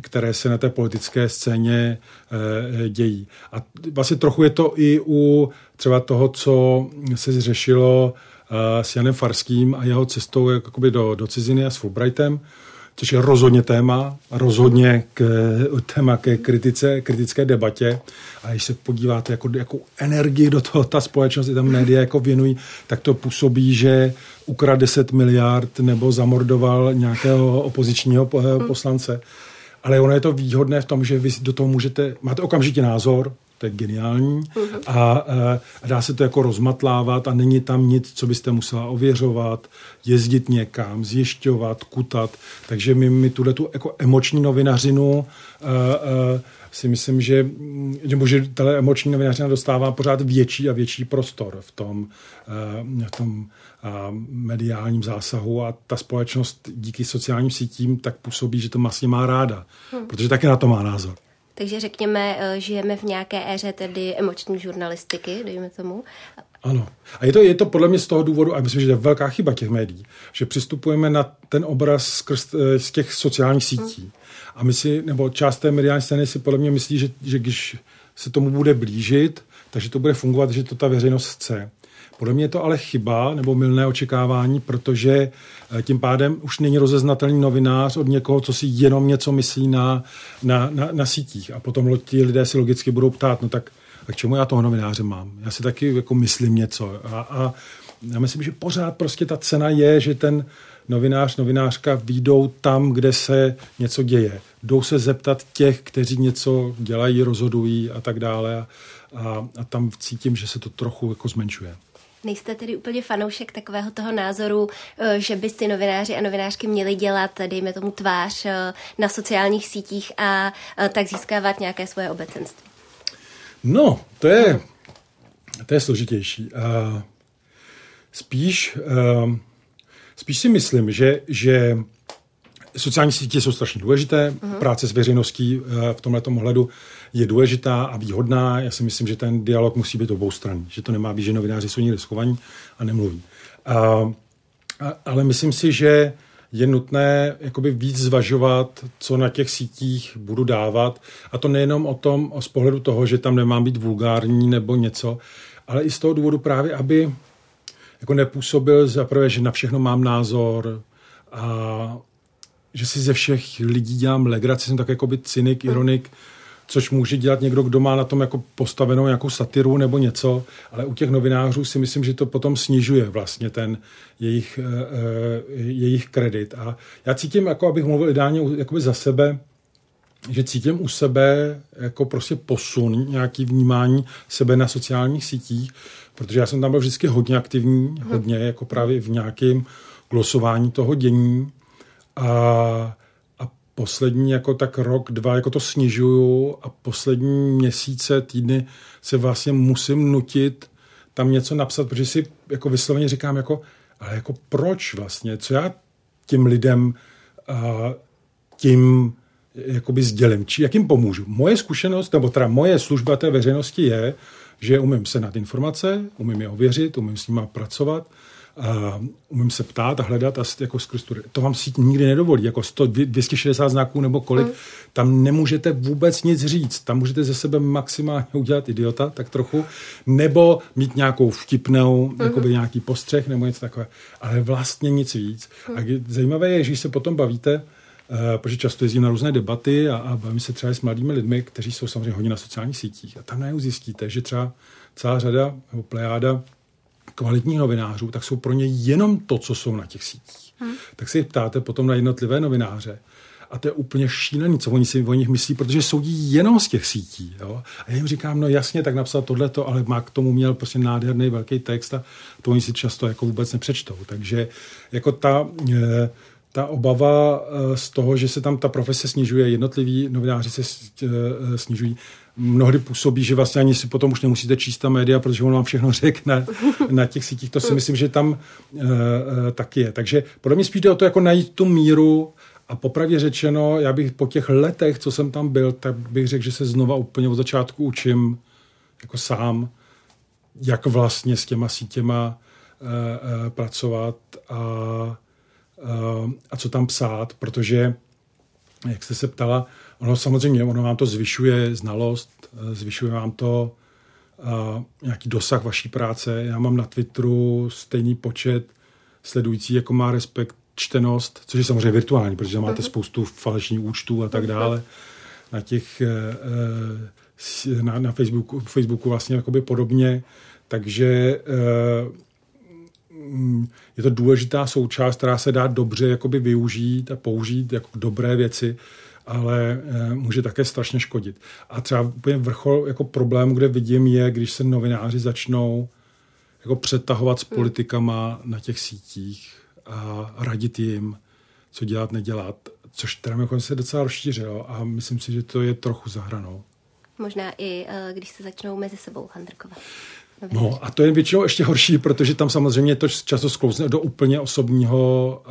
které se na té politické scéně a, dějí. A vlastně trochu je to i u třeba toho, co se zřešilo s Janem Farským a jeho cestou jakoby do, do ciziny a s Fulbrightem, což je rozhodně téma, rozhodně k, téma ke kritice, kritické debatě. A když se podíváte, jako, jakou energii do toho ta společnost i tam média jako věnují, tak to působí, že ukradl 10 miliard nebo zamordoval nějakého opozičního poslance. Ale ono je to výhodné v tom, že vy do toho můžete, máte okamžitě názor, to je geniální uh-huh. a, a dá se to jako rozmatlávat a není tam nic, co byste musela ověřovat, jezdit někam, zjišťovat, kutat, takže my, my tuhle tu jako emoční novinařinu uh, uh, si myslím, že, nebo že tahle emoční novinařina dostává pořád větší a větší prostor v tom, v tom mediálním zásahu a ta společnost díky sociálním sítím tak působí, že to vlastně má ráda, hmm. protože také na to má názor. Takže řekněme, eh, žijeme v nějaké éře tedy emoční žurnalistiky, dejme tomu. Ano. A je to, je to podle mě z toho důvodu, a myslím, že to je velká chyba těch médií, že přistupujeme na ten obraz skrz, eh, z těch sociálních sítí. Hmm. A my si, nebo část té mediální scény si podle mě myslí, že, že když se tomu bude blížit, takže to bude fungovat, že to ta veřejnost chce. Podle mě je to ale chyba nebo milné očekávání, protože eh, tím pádem už není rozeznatelný novinář od někoho, co si jenom něco myslí na, na, na, na sítích. A potom ti lidé si logicky budou ptát, no tak a k čemu já toho novináře mám? Já si taky jako myslím něco. A, a já myslím, že pořád prostě ta cena je, že ten novinář, novinářka výjdou tam, kde se něco děje. Jdou se zeptat těch, kteří něco dělají, rozhodují a tak dále. A, a, a tam cítím, že se to trochu jako zmenšuje. Nejste tedy úplně fanoušek takového toho názoru, eh, že by si novináři a novinářky měli dělat, dejme tomu, tvář eh, na sociálních sítích a eh, tak získávat nějaké svoje obecenství? No, to je, to je složitější. Spíš, spíš si myslím, že, že sociální sítě jsou strašně důležité, uh-huh. práce s veřejností v tomhle ohledu je důležitá a výhodná. Já si myslím, že ten dialog musí být obou stran, že to nemá být, že novináři jsou někde schovaní a nemluví. A, a, ale myslím si, že je nutné jakoby víc zvažovat, co na těch sítích budu dávat. A to nejenom o tom, z pohledu toho, že tam nemám být vulgární nebo něco, ale i z toho důvodu právě, aby jako nepůsobil za prvé, že na všechno mám názor a že si ze všech lidí dělám legraci, jsem tak jako by cynik, ironik, což může dělat někdo, kdo má na tom jako postavenou nějakou satiru nebo něco, ale u těch novinářů si myslím, že to potom snižuje vlastně ten jejich, uh, jejich kredit. A já cítím, jako abych mluvil ideálně jakoby za sebe, že cítím u sebe jako prostě posun, nějaký vnímání sebe na sociálních sítích, protože já jsem tam byl vždycky hodně aktivní, mhm. hodně jako právě v nějakém glosování toho dění a poslední jako tak rok, dva jako to snižuju a poslední měsíce, týdny se vlastně musím nutit tam něco napsat, protože si jako vysloveně říkám jako, ale jako proč vlastně, co já těm lidem a tím jakoby sdělím, či jak jim pomůžu. Moje zkušenost, nebo teda moje služba té veřejnosti je, že umím se nad informace, umím je ověřit, umím s nimi pracovat, Uh, umím se ptát a hledat a jako skrz tu, to vám síť nikdy nedovolí, jako 100, 260 znaků nebo kolik, mm. tam nemůžete vůbec nic říct, tam můžete ze sebe maximálně udělat idiota, tak trochu, nebo mít nějakou vtipnou, mm. jakoby nějaký postřeh nebo něco takové, ale vlastně nic víc. Mm. A zajímavé je, že se potom bavíte, Uh, protože často jezdím na různé debaty a, a bavím se třeba s mladými lidmi, kteří jsou samozřejmě hodně na sociálních sítích. A tam najednou zjistíte, že třeba celá řada nebo plejáda kvalitních novinářů, tak jsou pro ně jenom to, co jsou na těch sítích. Hmm. Tak se ptáte potom na jednotlivé novináře. A to je úplně šílený, co oni si o nich myslí, protože soudí jenom z těch sítí. Jo? A já jim říkám, no jasně, tak napsat tohleto, ale má k tomu měl prostě nádherný velký text a to oni si často jako vůbec nepřečtou. Takže jako ta, eh, ta obava eh, z toho, že se tam ta profese snižuje, jednotliví novináři se eh, snižují, mnohdy působí, že vlastně ani si potom už nemusíte číst ta média, protože on vám všechno řekne na těch sítích. To si myslím, že tam uh, uh, taky je. Takže podle mě spíš jde o to jako najít tu míru a popravdě řečeno, já bych po těch letech, co jsem tam byl, tak bych řekl, že se znova úplně od začátku učím jako sám, jak vlastně s těma sítěma uh, uh, pracovat a, uh, a co tam psát, protože, jak jste se ptala, Ono samozřejmě, ono vám to zvyšuje znalost, eh, zvyšuje vám to uh, nějaký dosah vaší práce. Já mám na Twitteru stejný počet sledující, jako má respekt čtenost, což je samozřejmě virtuální, protože máte mhm. spoustu falešních účtů a tak dále. Na těch, uh, na, na Facebooku, Facebooku vlastně jakoby podobně. Takže uh, je to důležitá součást, která se dá dobře jakoby využít a použít jako dobré věci ale eh, může také strašně škodit. A třeba úplně vrchol jako problém, kde vidím, je, když se novináři začnou jako přetahovat s hmm. politikama na těch sítích a radit jim, co dělat, nedělat, což teda jako se docela rozšířilo a myslím si, že to je trochu zahranou. Možná i eh, když se začnou mezi sebou handrkovat. No a to je většinou ještě horší, protože tam samozřejmě to často sklouzne do úplně osobního.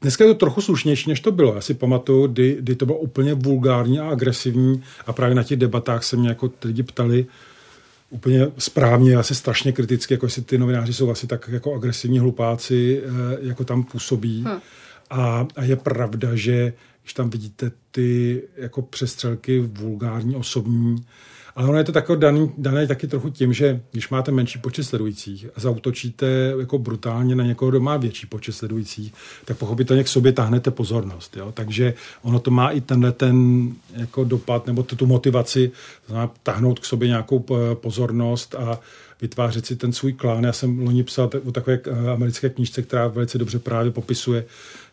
Dneska je to trochu slušnější, než to bylo. Já si pamatuju, kdy, kdy to bylo úplně vulgární a agresivní a právě na těch debatách se mě jako lidi ptali úplně správně, asi strašně kriticky, jako jestli ty novináři jsou asi tak jako agresivní hlupáci, eh, jako tam působí. Hmm. A, a je pravda, že když tam vidíte ty jako přestřelky vulgární, osobní, ale ono je to takové daný, dané taky trochu tím, že když máte menší počet sledujících a zautočíte jako brutálně na někoho, kdo má větší počet sledujících, tak pochopitelně k sobě tahnete pozornost. Jo? Takže ono to má i tenhle ten jako dopad nebo tu motivaci, znamená tahnout k sobě nějakou eh, pozornost a vytvářet si ten svůj klán. Já jsem loni psal o takové eh, americké knížce, která velice dobře právě popisuje,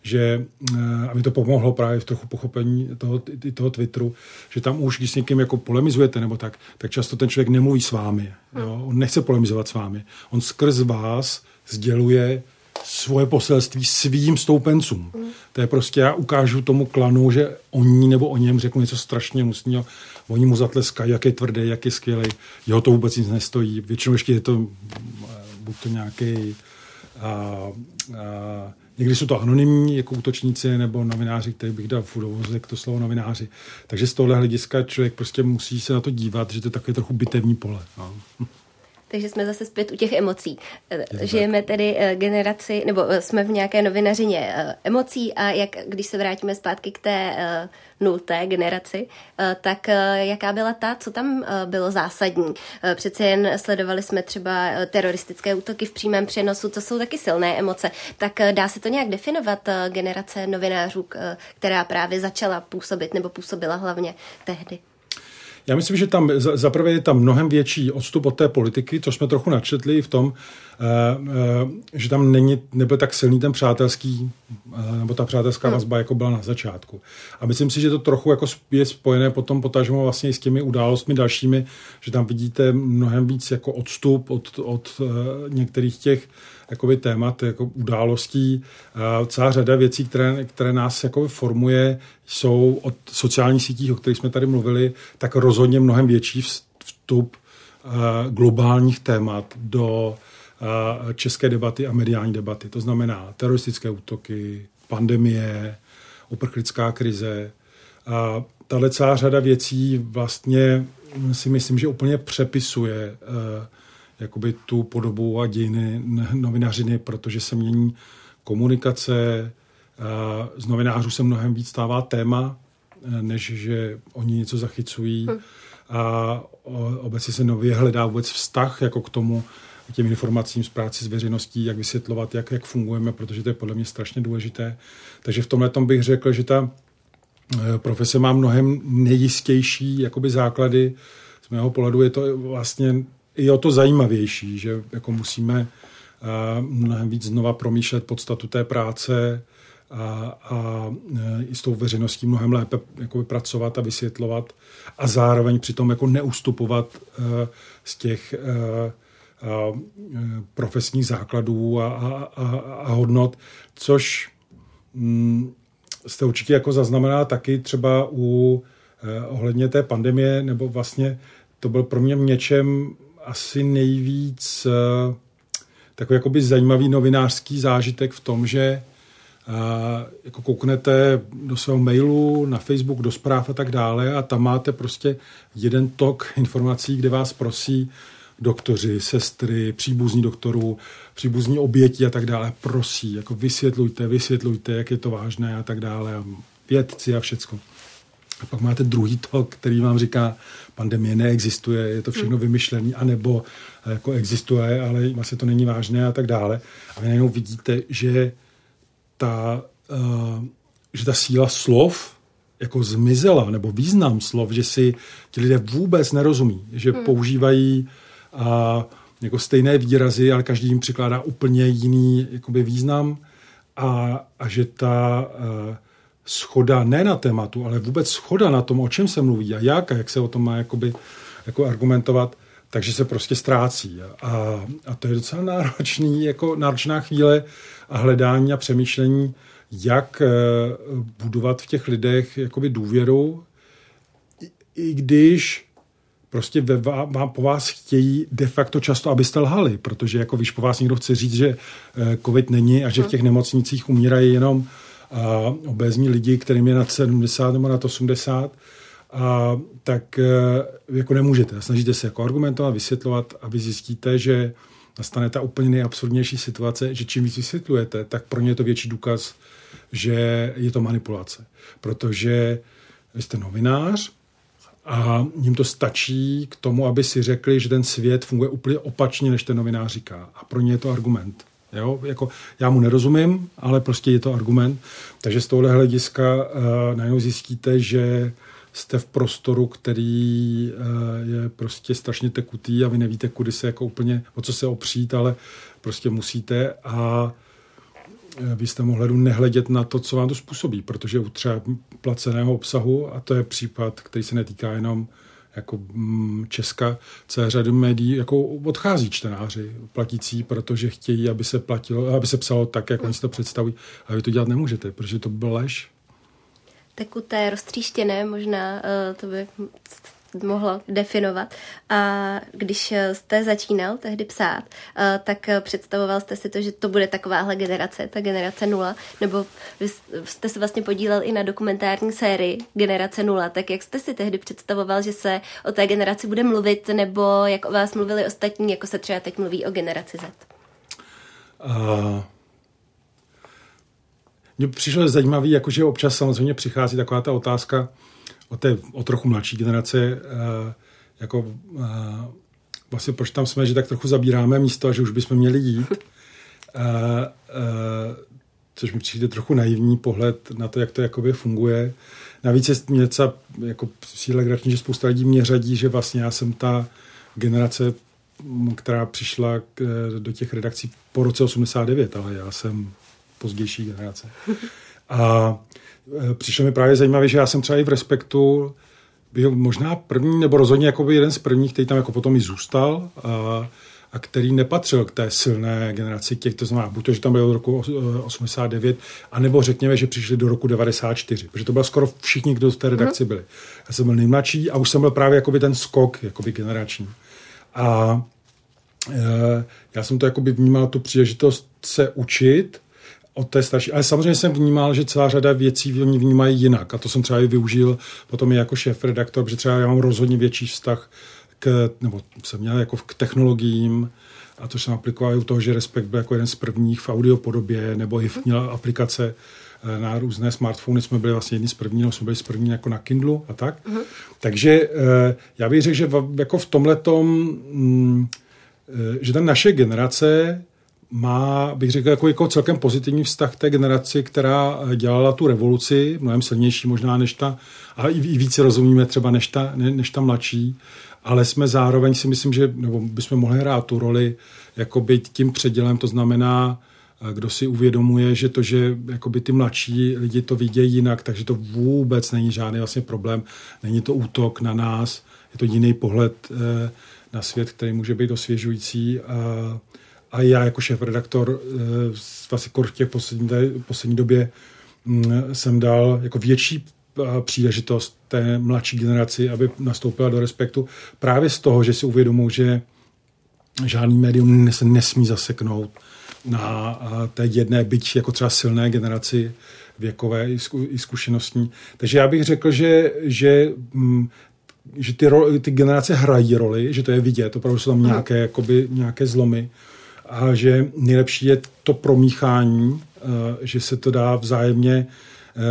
že, eh, a mi to pomohlo právě v trochu pochopení toho, toho Twitteru, že tam už, když s někým jako polemizujete nebo tak, tak často ten člověk nemluví s vámi. Jo? On nechce polemizovat s vámi. On skrz vás sděluje svoje poselství svým stoupencům. Mm. To je prostě, já ukážu tomu klanu, že oni nebo o něm řeknu něco strašně hnusného, oni mu zatleskají, jak je tvrdý, jak je skvělý, jeho to vůbec nic nestojí. Většinou ještě je to buď to nějaký a, a někdy jsou to anonymní jako útočníci nebo novináři, který bych dal v úvozek to slovo novináři. Takže z tohle hlediska člověk prostě musí se na to dívat, že to je takové trochu bitevní pole. No. Takže jsme zase zpět u těch emocí. Žijeme tedy eh, generaci, nebo eh, jsme v nějaké novinařině eh, emocí a jak, když se vrátíme zpátky k té nulté generaci, tak jaká byla ta, co tam bylo zásadní? Přece jen sledovali jsme třeba teroristické útoky v přímém přenosu, to jsou taky silné emoce. Tak dá se to nějak definovat generace novinářů, která právě začala působit nebo působila hlavně tehdy? Já myslím, že tam zaprvé je tam mnohem větší odstup od té politiky, což jsme trochu načetli v tom, eh, eh, že tam není, nebyl tak silný ten přátelský, eh, nebo ta přátelská hmm. vazba, jako byla na začátku. A myslím si, že to trochu jako je spojené potom potažmo vlastně s těmi událostmi dalšími, že tam vidíte mnohem víc jako odstup od, od některých těch jakoby témat, jako událostí. Celá řada věcí, které, které nás jako formuje, jsou od sociálních sítí, o kterých jsme tady mluvili, tak rozhodně mnohem větší vstup globálních témat do české debaty a mediální debaty. To znamená teroristické útoky, pandemie, uprchlická krize. A tahle celá řada věcí vlastně si myslím, že úplně přepisuje jakoby tu podobu a dějiny novinařiny, protože se mění komunikace, z novinářů se mnohem víc stává téma, než že oni něco zachycují. Hm. A obecně se nově hledá vůbec vztah jako k tomu, k těm informacím z práci s veřejností, jak vysvětlovat, jak, jak fungujeme, protože to je podle mě strašně důležité. Takže v tomhle tom bych řekl, že ta e, profese má mnohem nejistější jakoby základy. Z mého pohledu je to vlastně i o to zajímavější, že jako musíme mnohem víc znova promýšlet podstatu té práce a, a e, i s tou veřejností mnohem lépe jako pracovat a vysvětlovat a zároveň přitom jako neustupovat e, z těch profesních základů a, a, a, a hodnot, což mm, jste určitě jako zaznamená taky třeba u ohledně té pandemie, nebo vlastně to byl pro mě něčem asi nejvíc uh, takový jakoby zajímavý novinářský zážitek v tom, že uh, jako kouknete do svého mailu, na Facebook, do zpráv a tak dále a tam máte prostě jeden tok informací, kde vás prosí doktoři, sestry, příbuzní doktorů, příbuzní oběti a tak dále, prosí, jako vysvětlujte, vysvětlujte, jak je to vážné a tak dále, vědci a všecko. A pak máte druhý tok, který vám říká, pandemie neexistuje, je to všechno hmm. vymyšlené, anebo eh, jako existuje, ale vlastně to není vážné a tak dále. A vy najednou vidíte, že ta, uh, že ta síla slov jako zmizela, nebo význam slov, že si ti lidé vůbec nerozumí, že hmm. používají uh, jako stejné výrazy, ale každý jim přikládá úplně jiný jakoby, význam a, a že ta uh, schoda ne na tématu, ale vůbec schoda na tom, o čem se mluví a jak a jak se o tom má jakoby, jako argumentovat, takže se prostě ztrácí. A, a to je docela náročný, jako náročná chvíle a hledání a přemýšlení, jak eh, budovat v těch lidech jakoby důvěru, i, i když prostě ve, vám, po vás chtějí de facto často, abyste lhali, protože jako víš, po vás někdo chce říct, že eh, covid není a že v těch nemocnicích umírají jenom obézní lidi, kterým je nad 70 nebo nad 80, a tak e, jako nemůžete. Snažíte se jako argumentovat, vysvětlovat a vy zjistíte, že nastane ta úplně nejabsurdnější situace, že čím víc vysvětlujete, tak pro ně je to větší důkaz, že je to manipulace. Protože vy jste novinář a jim to stačí k tomu, aby si řekli, že ten svět funguje úplně opačně, než ten novinář říká. A pro ně je to argument. Jo? Jako, já mu nerozumím, ale prostě je to argument. Takže z tohohle hlediska uh, najednou zjistíte, že jste v prostoru, který uh, je prostě strašně tekutý a vy nevíte, kudy se jako úplně, o co se opřít, ale prostě musíte a eh, vy jste mohli nehledět na to, co vám to způsobí, protože u třeba placeného obsahu, a to je případ, který se netýká jenom jako mm, Česka celé řady médií jako odchází čtenáři platící, protože chtějí, aby se platilo, aby se psalo tak, jak oni si to představují. A vy to dělat nemůžete, protože to byl lež. Tekuté, roztříštěné možná, eh, to by mohlo definovat. A když jste začínal tehdy psát, tak představoval jste si to, že to bude takováhle generace, ta generace nula, nebo vy jste se vlastně podílel i na dokumentární sérii Generace nula, tak jak jste si tehdy představoval, že se o té generaci bude mluvit, nebo jak o vás mluvili ostatní, jako se třeba teď mluví o generaci Z? Uh, mně přišlo zajímavé, jakože občas samozřejmě přichází taková ta otázka o té o trochu mladší generace, uh, jako uh, vlastně proč tam jsme, že tak trochu zabíráme místo a že už bychom měli jít. Uh, což mi přijde trochu naivní pohled na to, jak to jakoby funguje. Navíc je něco jako legrační, že spousta lidí mě řadí, že vlastně já jsem ta generace, která přišla k, do těch redakcí po roce 89, ale já jsem pozdější generace. A přišlo mi právě zajímavé, že já jsem třeba i v Respektu byl možná první, nebo rozhodně jako jeden z prvních, který tam jako potom i zůstal a, a který nepatřil k té silné generaci těch, to znamená, buď to, že tam byl od roku 89, anebo řekněme, že přišli do roku 94, protože to byl skoro všichni, kdo v té redakci mhm. byli. Já jsem byl nejmladší a už jsem byl právě jakoby ten skok jakoby generační. A e, já jsem to jakoby vnímal tu příležitost se učit, od té starší. Ale samozřejmě jsem vnímal, že celá řada věcí oni vnímají jinak. A to jsem třeba i využil potom i jako šéf redaktor, protože třeba já mám rozhodně větší vztah k, nebo jsem měl jako k technologiím, a to jsem aplikoval i u toho, že Respekt byl jako jeden z prvních v audio podobě, nebo i měl aplikace eh, na různé smartfony, jsme byli vlastně jedni z prvních, nebo jsme byli z první jako na Kindlu a tak. Uh-huh. Takže eh, já bych řekl, že jako v tomhletom, mm, eh, že ta naše generace má, bych řekl, jako, jako celkem pozitivní vztah té generaci, která dělala tu revoluci, mnohem silnější možná než ta, a i více rozumíme třeba než ta, ne, než ta mladší, ale jsme zároveň si myslím, že nebo bychom mohli hrát tu roli jako být tím předělem, to znamená, kdo si uvědomuje, že to, že jakoby ty mladší lidi to vidějí jinak, takže to vůbec není žádný vlastně problém, není to útok na nás, je to jiný pohled eh, na svět, který může být osvěžující. A já jako šéf-redaktor eh, vlastně v těch poslední, poslední době mm, jsem dal jako větší eh, příležitost té mladší generaci, aby nastoupila do respektu právě z toho, že si uvědomují, že žádný médium se nesmí zaseknout na eh, té jedné, byť jako třeba silné generaci věkové i zkušenostní. Takže já bych řekl, že, že mm, že ty, ro, ty generace hrají roli, že to je vidět, opravdu jsou tam nějaké, jakoby, nějaké zlomy a že nejlepší je to promíchání, eh, že se to dá vzájemně eh,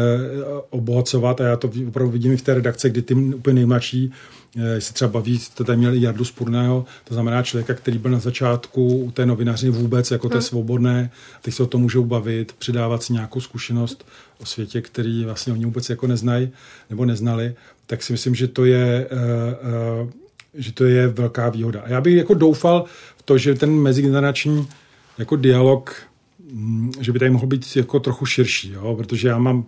obohacovat a já to opravdu vidím i v té redakce, kdy ty úplně nejmladší eh, se třeba baví, to tady měl Jardu Spurného, to znamená člověka, který byl na začátku u té novinařiny vůbec jako té hmm. svobodné, teď se o tom můžou bavit, přidávat si nějakou zkušenost o světě, který vlastně oni vůbec jako neznají nebo neznali, tak si myslím, že to je, že to je velká výhoda. A já bych jako doufal to, že ten mezigenerační jako dialog, mm, že by tady mohl být jako trochu širší, jo? protože já mám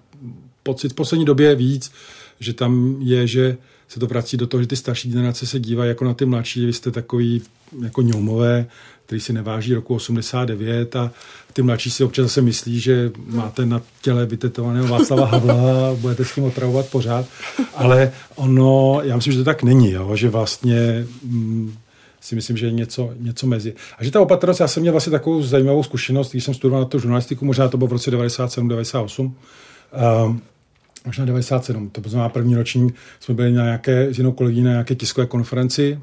pocit v poslední době víc, že tam je, že se to vrací do toho, že ty starší generace se dívají jako na ty mladší, vy jste takový jako ňoumové, který si neváží roku 89 a ty mladší si občas zase myslí, že máte na těle vytetovaného Václava Havla a budete s tím otravovat pořád, ale ono, já myslím, že to tak není, jo? že vlastně mm, si myslím, že je něco, něco mezi. A že ta opatrnost, já jsem měl vlastně takovou zajímavou zkušenost, když jsem studoval na to žurnalistiku, možná to bylo v roce 97, 98, uh, možná 97, to znamená první ročník, jsme byli na nějaké, s jinou kolegyní na nějaké tiskové konferenci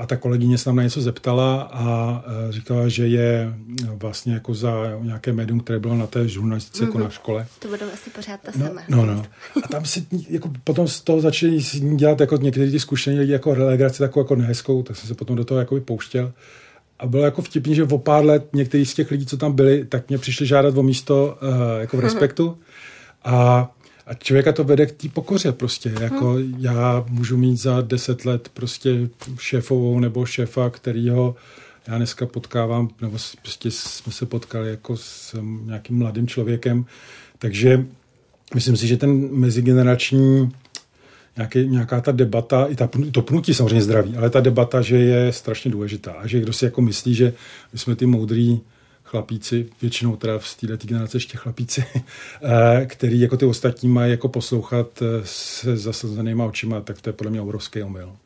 a ta kolegyně se tam na něco zeptala a e, říkala, že je vlastně jako za nějaké médium, které bylo na té žurnalistice mm-hmm. jako na mhm. škole. To budou asi pořád ta no, sama. No, no. A tam si jako potom z toho začali dělat jako někteří ty zkušení lidi jako relegaci takovou jako nehezkou, tak jsem se potom do toho jako pouštěl. A bylo jako vtipný, že o pár let některý z těch lidí, co tam byli, tak mě přišli žádat o místo uh, jako v mhm. respektu. Mm-hmm. A a člověka to vede k té pokoře prostě. Jako hmm. já můžu mít za deset let prostě šéfovou nebo šéfa, kterýho já dneska potkávám, nebo prostě jsme se potkali jako s nějakým mladým člověkem. Takže myslím si, že ten mezigenerační nějaký, nějaká ta debata, i ta, to pnutí samozřejmě zdraví, ale ta debata, že je strašně důležitá a že kdo si jako myslí, že my jsme ty moudrý chlapíci, většinou teda v této generace ještě chlapíci, eh, který jako ty ostatní mají jako poslouchat se zasazenýma očima, tak to je podle mě obrovský omyl.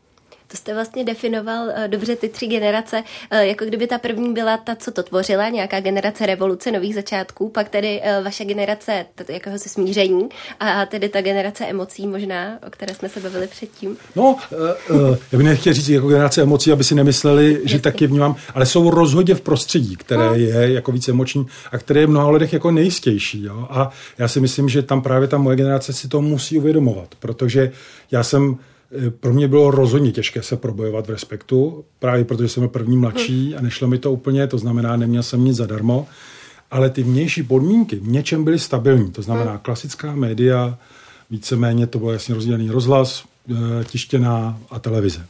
To jste vlastně definoval uh, dobře ty tři generace, uh, jako kdyby ta první byla ta, co to tvořila, nějaká generace revoluce nových začátků, pak tedy uh, vaše generace jakéhosi smíření a tedy ta generace emocí možná, o které jsme se bavili předtím. No, já bych nechtěl říct jako generace emocí, aby si nemysleli, že taky vnímám, ale jsou rozhodně v prostředí, které no. je jako více emoční a které je v mnoha lidech jako nejistější. Jo? A já si myslím, že tam právě ta moje generace si to musí uvědomovat, protože já jsem Eh, pro mě bylo rozhodně těžké se probojovat v respektu, právě protože jsem byl první mladší a nešlo mi to úplně, to znamená, neměl jsem nic zadarmo, ale ty vnější podmínky v něčem byly stabilní, to znamená klasická média, víceméně to byl jasně rozdělený rozhlas, eh, tištěná a televize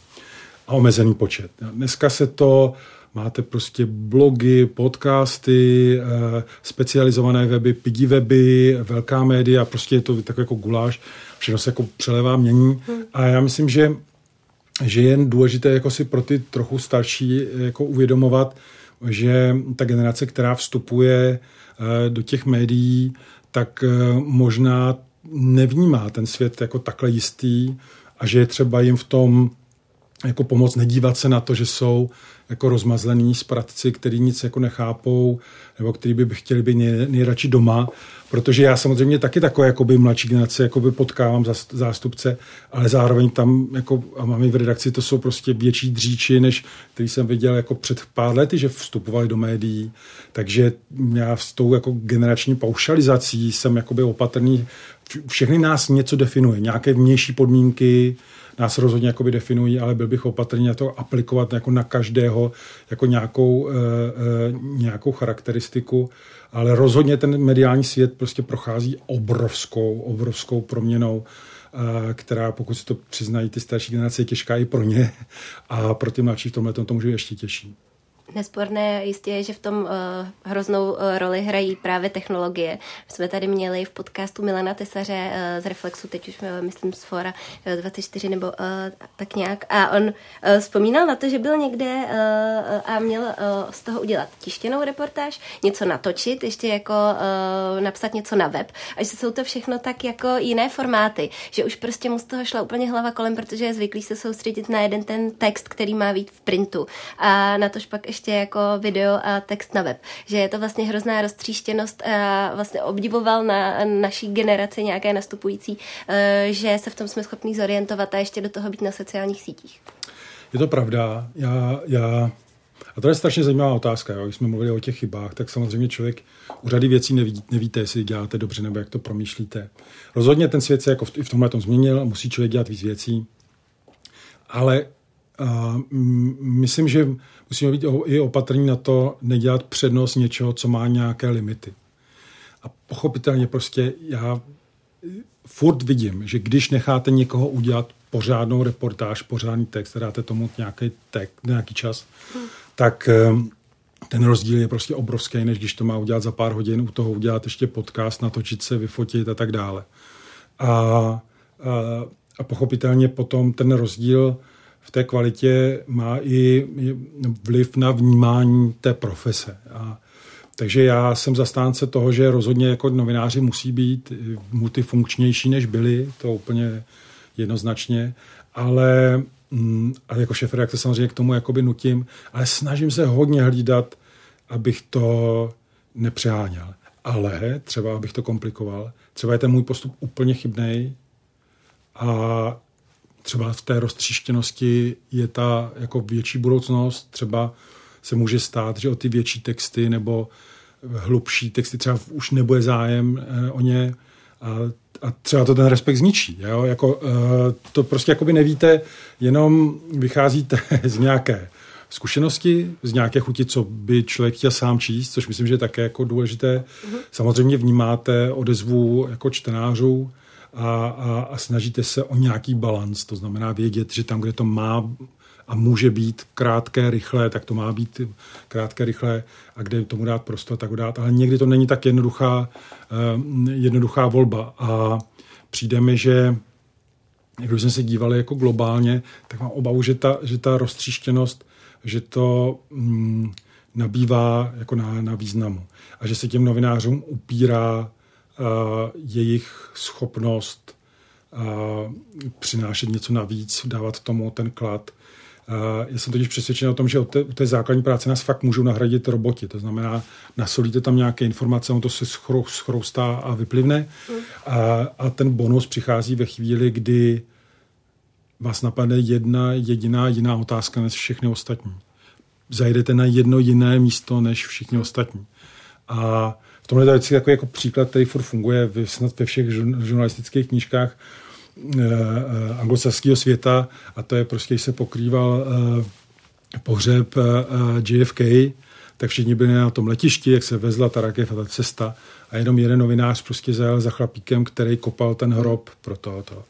a omezený počet. Dneska se to máte prostě blogy, podcasty, eh, specializované weby, pidi weby, velká média, prostě je to tak jako guláš všechno se jako přelevá, mění. Hmm. A já myslím, že, že je důležité jako si pro ty trochu starší jako uvědomovat, že ta generace, která vstupuje eh, do těch médií, tak eh, možná nevnímá ten svět jako takhle jistý a že je třeba jim v tom jako pomoct nedívat se na to, že jsou jako rozmazlený spratci, který nic jako nechápou, nebo který by chtěli být nej, nejradši doma, protože já samozřejmě taky takové jakoby mladší generace jakoby potkávám zástupce, ale zároveň tam jako, a mám i v redakci, to jsou prostě větší dříči, než který jsem viděl jako před pár lety, že vstupovali do médií, takže já s tou jako generační paušalizací jsem jakoby opatrný, všechny nás něco definuje, nějaké vnější podmínky, nás rozhodně jakoby definují, ale byl bych opatrný na to aplikovat jako na každého jako nějakou, e, nějakou charakteristiku, ale rozhodně ten mediální svět prostě prochází obrovskou, obrovskou proměnou, e, která, pokud si to přiznají ty starší generace, je těžká i pro ně a pro ty mladší v tomhle to může ještě těžší. Nesporné jistě je, že v tom uh, hroznou uh, roli hrají právě technologie. My jsme tady měli v podcastu Milana Tesaře uh, z Reflexu, teď už myslím z Fora uh, 24 nebo uh, tak nějak. A on uh, vzpomínal na to, že byl někde uh, a měl uh, z toho udělat tištěnou reportáž, něco natočit, ještě jako uh, napsat něco na web. A že jsou to všechno tak jako jiné formáty, že už prostě mu z toho šla úplně hlava kolem, protože je zvyklý se soustředit na jeden ten text, který má být v printu. A na tož pak ještě ještě jako video a text na web. Že je to vlastně hrozná roztříštěnost a vlastně obdivoval na naší generaci nějaké nastupující, eh, že se v tom jsme schopni zorientovat a ještě do toho být na sociálních sítích. Je to pravda. Já, já a to je strašně zajímavá otázka. Jo. Když jsme mluvili o těch chybách, tak samozřejmě člověk u řady věcí neví, nevíte, jestli děláte dobře nebo jak to promýšlíte. Rozhodně ten svět se jako v, v tomhle tom změnil, musí člověk dělat víc věcí. Ale uh, myslím, že musíme být i opatrní na to, nedělat přednost něčeho, co má nějaké limity. A pochopitelně prostě já furt vidím, že když necháte někoho udělat pořádnou reportáž, pořádný text, dáte tomu nějaký, text, nějaký čas, hmm. tak ehm, ten rozdíl je prostě obrovský, než když to má udělat za pár hodin, u toho udělat ještě podcast, natočit se, vyfotit a tak dále. A, a, a pochopitelně potom ten rozdíl v té kvalitě má i vliv na vnímání té profese. A, takže já jsem zastánce toho, že rozhodně jako novináři musí být multifunkčnější, než byli, to úplně jednoznačně, ale, mm, ale jako šéf redakce samozřejmě k tomu jakoby nutím, ale snažím se hodně hlídat, abych to nepřeháněl. Ale třeba, abych to komplikoval, třeba je ten můj postup úplně chybný a třeba v té roztříštěnosti je ta jako větší budoucnost, třeba se může stát, že o ty větší texty nebo hlubší texty třeba už nebude zájem eh, o ně a, a třeba to ten respekt zničí. Jo? Jako, eh, to prostě jakoby nevíte, jenom vycházíte z nějaké zkušenosti, z nějaké chuti, co by člověk chtěl sám číst, což myslím, že je také jako důležité. Mm-hmm. Samozřejmě vnímáte odezvu jako čtenářů, a, a, a snažíte se o nějaký balans, to znamená vědět, že tam, kde to má a může být krátké, rychlé, tak to má být krátké, rychlé a kde tomu dát prostor, tak ho dát. Ale někdy to není tak jednoduchá, uh, jednoduchá volba a přijde mi, že když jsme se dívali jako globálně, tak mám obavu, že ta, že ta roztříštěnost, že to mm, nabývá jako na, na významu. A že se těm novinářům upírá jejich schopnost uh, přinášet něco navíc, dávat tomu ten klad. Uh, já jsem totiž přesvědčen o tom, že u té, té základní práce nás fakt můžou nahradit roboti. To znamená, nasolíte tam nějaké informace, on to se schrou, schroustá a vyplivne. Mm. A, a ten bonus přichází ve chvíli, kdy vás napadne jedna jediná jiná otázka než všechny ostatní. Zajdete na jedno jiné místo než všichni ostatní. A tomhle je vždycky jako, jako příklad, který furt funguje v, snad ve všech žurnalistických knížkách eh, eh, anglosaského světa a to je prostě, když se pokrýval eh, pohřeb eh, JFK, tak všichni byli na tom letišti, jak se vezla ta rakev a ta cesta a jenom jeden novinář prostě zajel za chlapíkem, který kopal ten hrob pro tohoto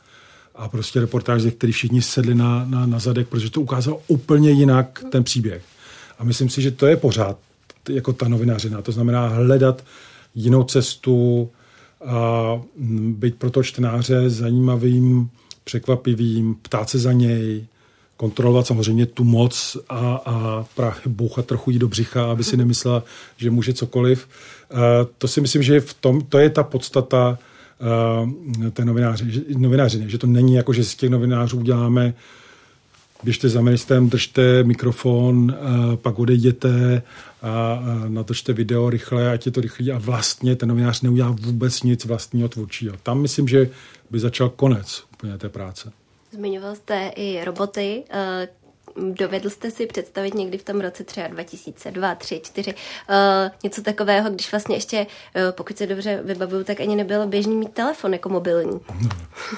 a prostě reportáž, který všichni sedli na, na, na zadek, protože to ukázalo úplně jinak ten příběh. A myslím si, že to je pořád jako ta novinařina. To znamená hledat jinou cestu a být pro to čtenáře zajímavým, překvapivým, ptát se za něj, kontrolovat samozřejmě tu moc a, a právě bouchat trochu jí do břicha, aby si nemyslela, že může cokoliv. To si myslím, že v tom, to je ta podstata té novináři, novinářiny, že to není jako, že z těch novinářů uděláme běžte za ministrem, držte mikrofon, uh, pak odejděte a uh, natočte video rychle, ať je to rychlý a vlastně ten novinář neudělá vůbec nic vlastního tvůrčího. Tam myslím, že by začal konec úplně té práce. Zmiňoval jste i roboty, Dovedl jste si představit někdy v tom roce třeba 2002, 3, 4 uh, něco takového, když vlastně ještě, uh, pokud se dobře vybavuju, tak ani nebylo běžný mít telefon jako mobilní. No.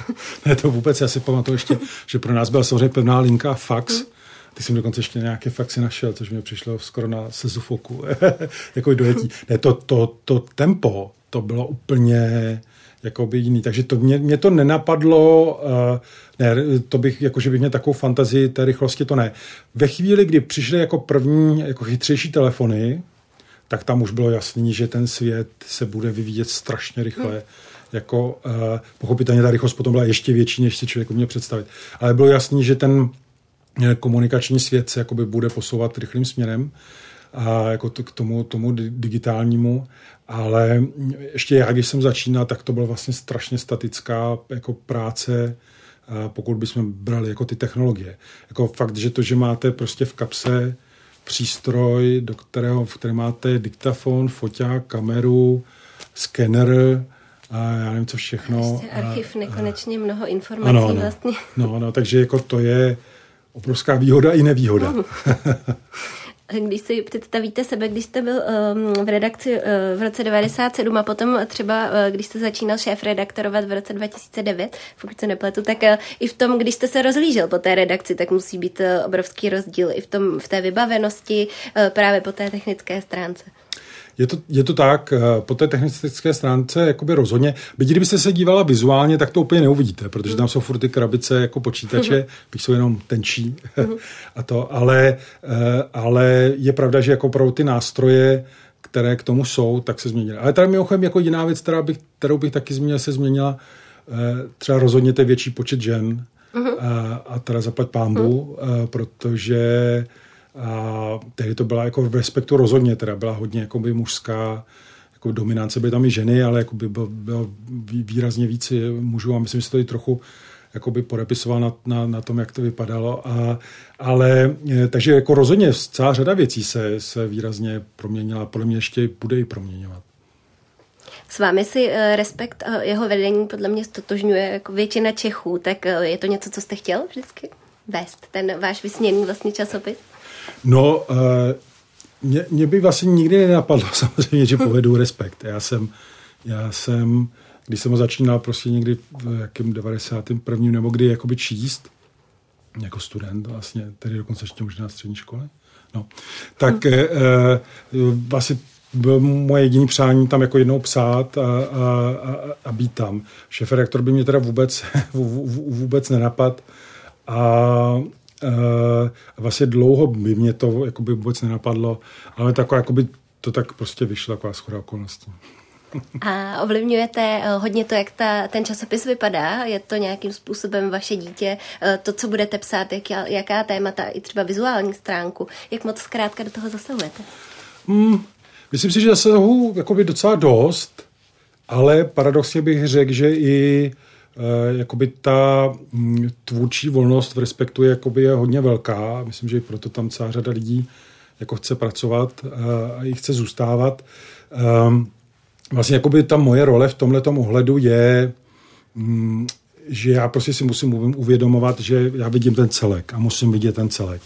ne, to vůbec, já si pamatuju ještě, že pro nás byla samozřejmě pevná linka fax, hmm. Ty jsem dokonce ještě nějaké faxy našel, což mi přišlo skoro na sezufoku, jako dojetí. Ne, to, to, to tempo, to bylo úplně jakoby jiný. Takže to mě, mě to nenapadlo, uh, ne, to bych, jako že bych měl takovou fantazii té rychlosti, to ne. Ve chvíli, kdy přišly jako první jako chytřejší telefony, tak tam už bylo jasný, že ten svět se bude vyvíjet strašně rychle. Hmm. Jako, uh, pochopitelně ta rychlost potom byla ještě větší, než si člověk měl představit. Ale bylo jasný, že ten eh, komunikační svět se jakoby bude posouvat rychlým směrem a jako to, k tomu, tomu digitálnímu. Ale ještě já, když jsem začínal, tak to byla vlastně strašně statická jako práce, pokud bychom brali jako ty technologie. Jako fakt, že to, že máte prostě v kapse přístroj, do kterého, v kterém máte diktafon, foťák, kameru, skener, a já nevím, co všechno. Prostě archiv, nekonečně mnoho informací ano, ano. vlastně. No, no, takže jako to je obrovská výhoda i nevýhoda. když si představíte sebe, když jste byl um, v redakci uh, v roce 97 a potom třeba, uh, když jste začínal šéf redaktorovat v roce 2009, pokud se nepletu, tak uh, i v tom, když jste se rozlížel po té redakci, tak musí být obrovský rozdíl i v, tom, v té vybavenosti právě po té technické stránce. Je to, je to tak, eh, po té technické stránce jakoby rozhodně. Byť kdybyste se dívala vizuálně, tak to úplně neuvidíte, protože tam jsou furt ty krabice jako počítače, mhm. byť jsou jenom tenčí mhm. a to, ale, eh, ale je pravda, že jako pro ty nástroje, které k tomu jsou, tak se změnily. Ale tady mimochodem jako jiná věc, která bych, kterou bych taky zmínil, se změnila eh, třeba rozhodně ten větší počet žen uh-huh. a, a teda zaplať pámbu, uh-huh. protože a tehdy to byla jako v respektu rozhodně, teda byla hodně jakoby mužská, jako dominance byly tam i ženy, ale jako by bylo, bylo výrazně víc mužů a myslím, že se to i trochu jakoby podepisoval na, na, na tom, jak to vypadalo. A, ale e, takže jako rozhodně celá řada věcí se, se výrazně proměnila, podle mě ještě bude i proměňovat. S vámi si e, respekt jeho vedení podle mě stotožňuje jako většina Čechů, tak e, je to něco, co jste chtěl vždycky vést, ten váš vysněný vlastně časopis? No, uh, mě, mě by vlastně nikdy nenapadlo samozřejmě, že povedu respekt. Já jsem, já jsem, když jsem ho začínal prostě někdy v jakém 91. nebo kdy jakoby číst, jako student vlastně, tedy dokonce ještě možná na střední škole, no, tak hmm. uh, vlastně byl moje jediný přání tam jako jednou psát a, a, a, a být tam. Šéf redaktor by mě teda vůbec, vůbec nenapad a Uh, vlastně dlouho by mě to jakoby vůbec nenapadlo, ale taková, jakoby, to tak prostě vyšlo, taková schoda okolností. A ovlivňujete eh, hodně to, jak ta, ten časopis vypadá? Je to nějakým způsobem vaše dítě? Eh, to, co budete psát, jak, jaká témata, i třeba vizuální stránku? Jak moc zkrátka do toho zasahujete? Hmm, myslím si, že zasahují jakoby docela dost, ale paradoxně bych řekl, že i e, jakoby ta hm, tvůrčí volnost v respektu je, jakoby je hodně velká. Myslím, že i proto tam celá řada lidí jako chce pracovat eh, a i chce zůstávat. Um, vlastně jakoby ta moje role v tomhle ohledu je, mm, že já prostě si musím uvědomovat, že já vidím ten celek a musím vidět ten celek.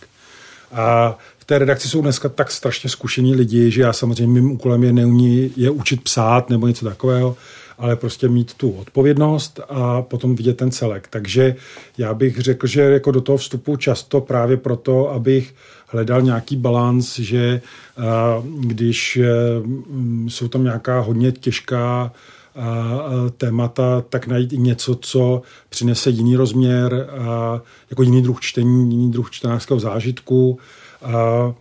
A v té redakci jsou dneska tak strašně zkušení lidi, že já samozřejmě mým úkolem je neumí je učit psát nebo něco takového, ale prostě mít tu odpovědnost a potom vidět ten celek. Takže já bych řekl, že jako do toho vstupu často právě proto, abych hledal nějaký balans, že když e, jsou tam nějaká hodně těžká témata, tak najít i něco, co přinese jiný rozměr, jako jiný druh čtení, jiný druh čtenářského zážitku. A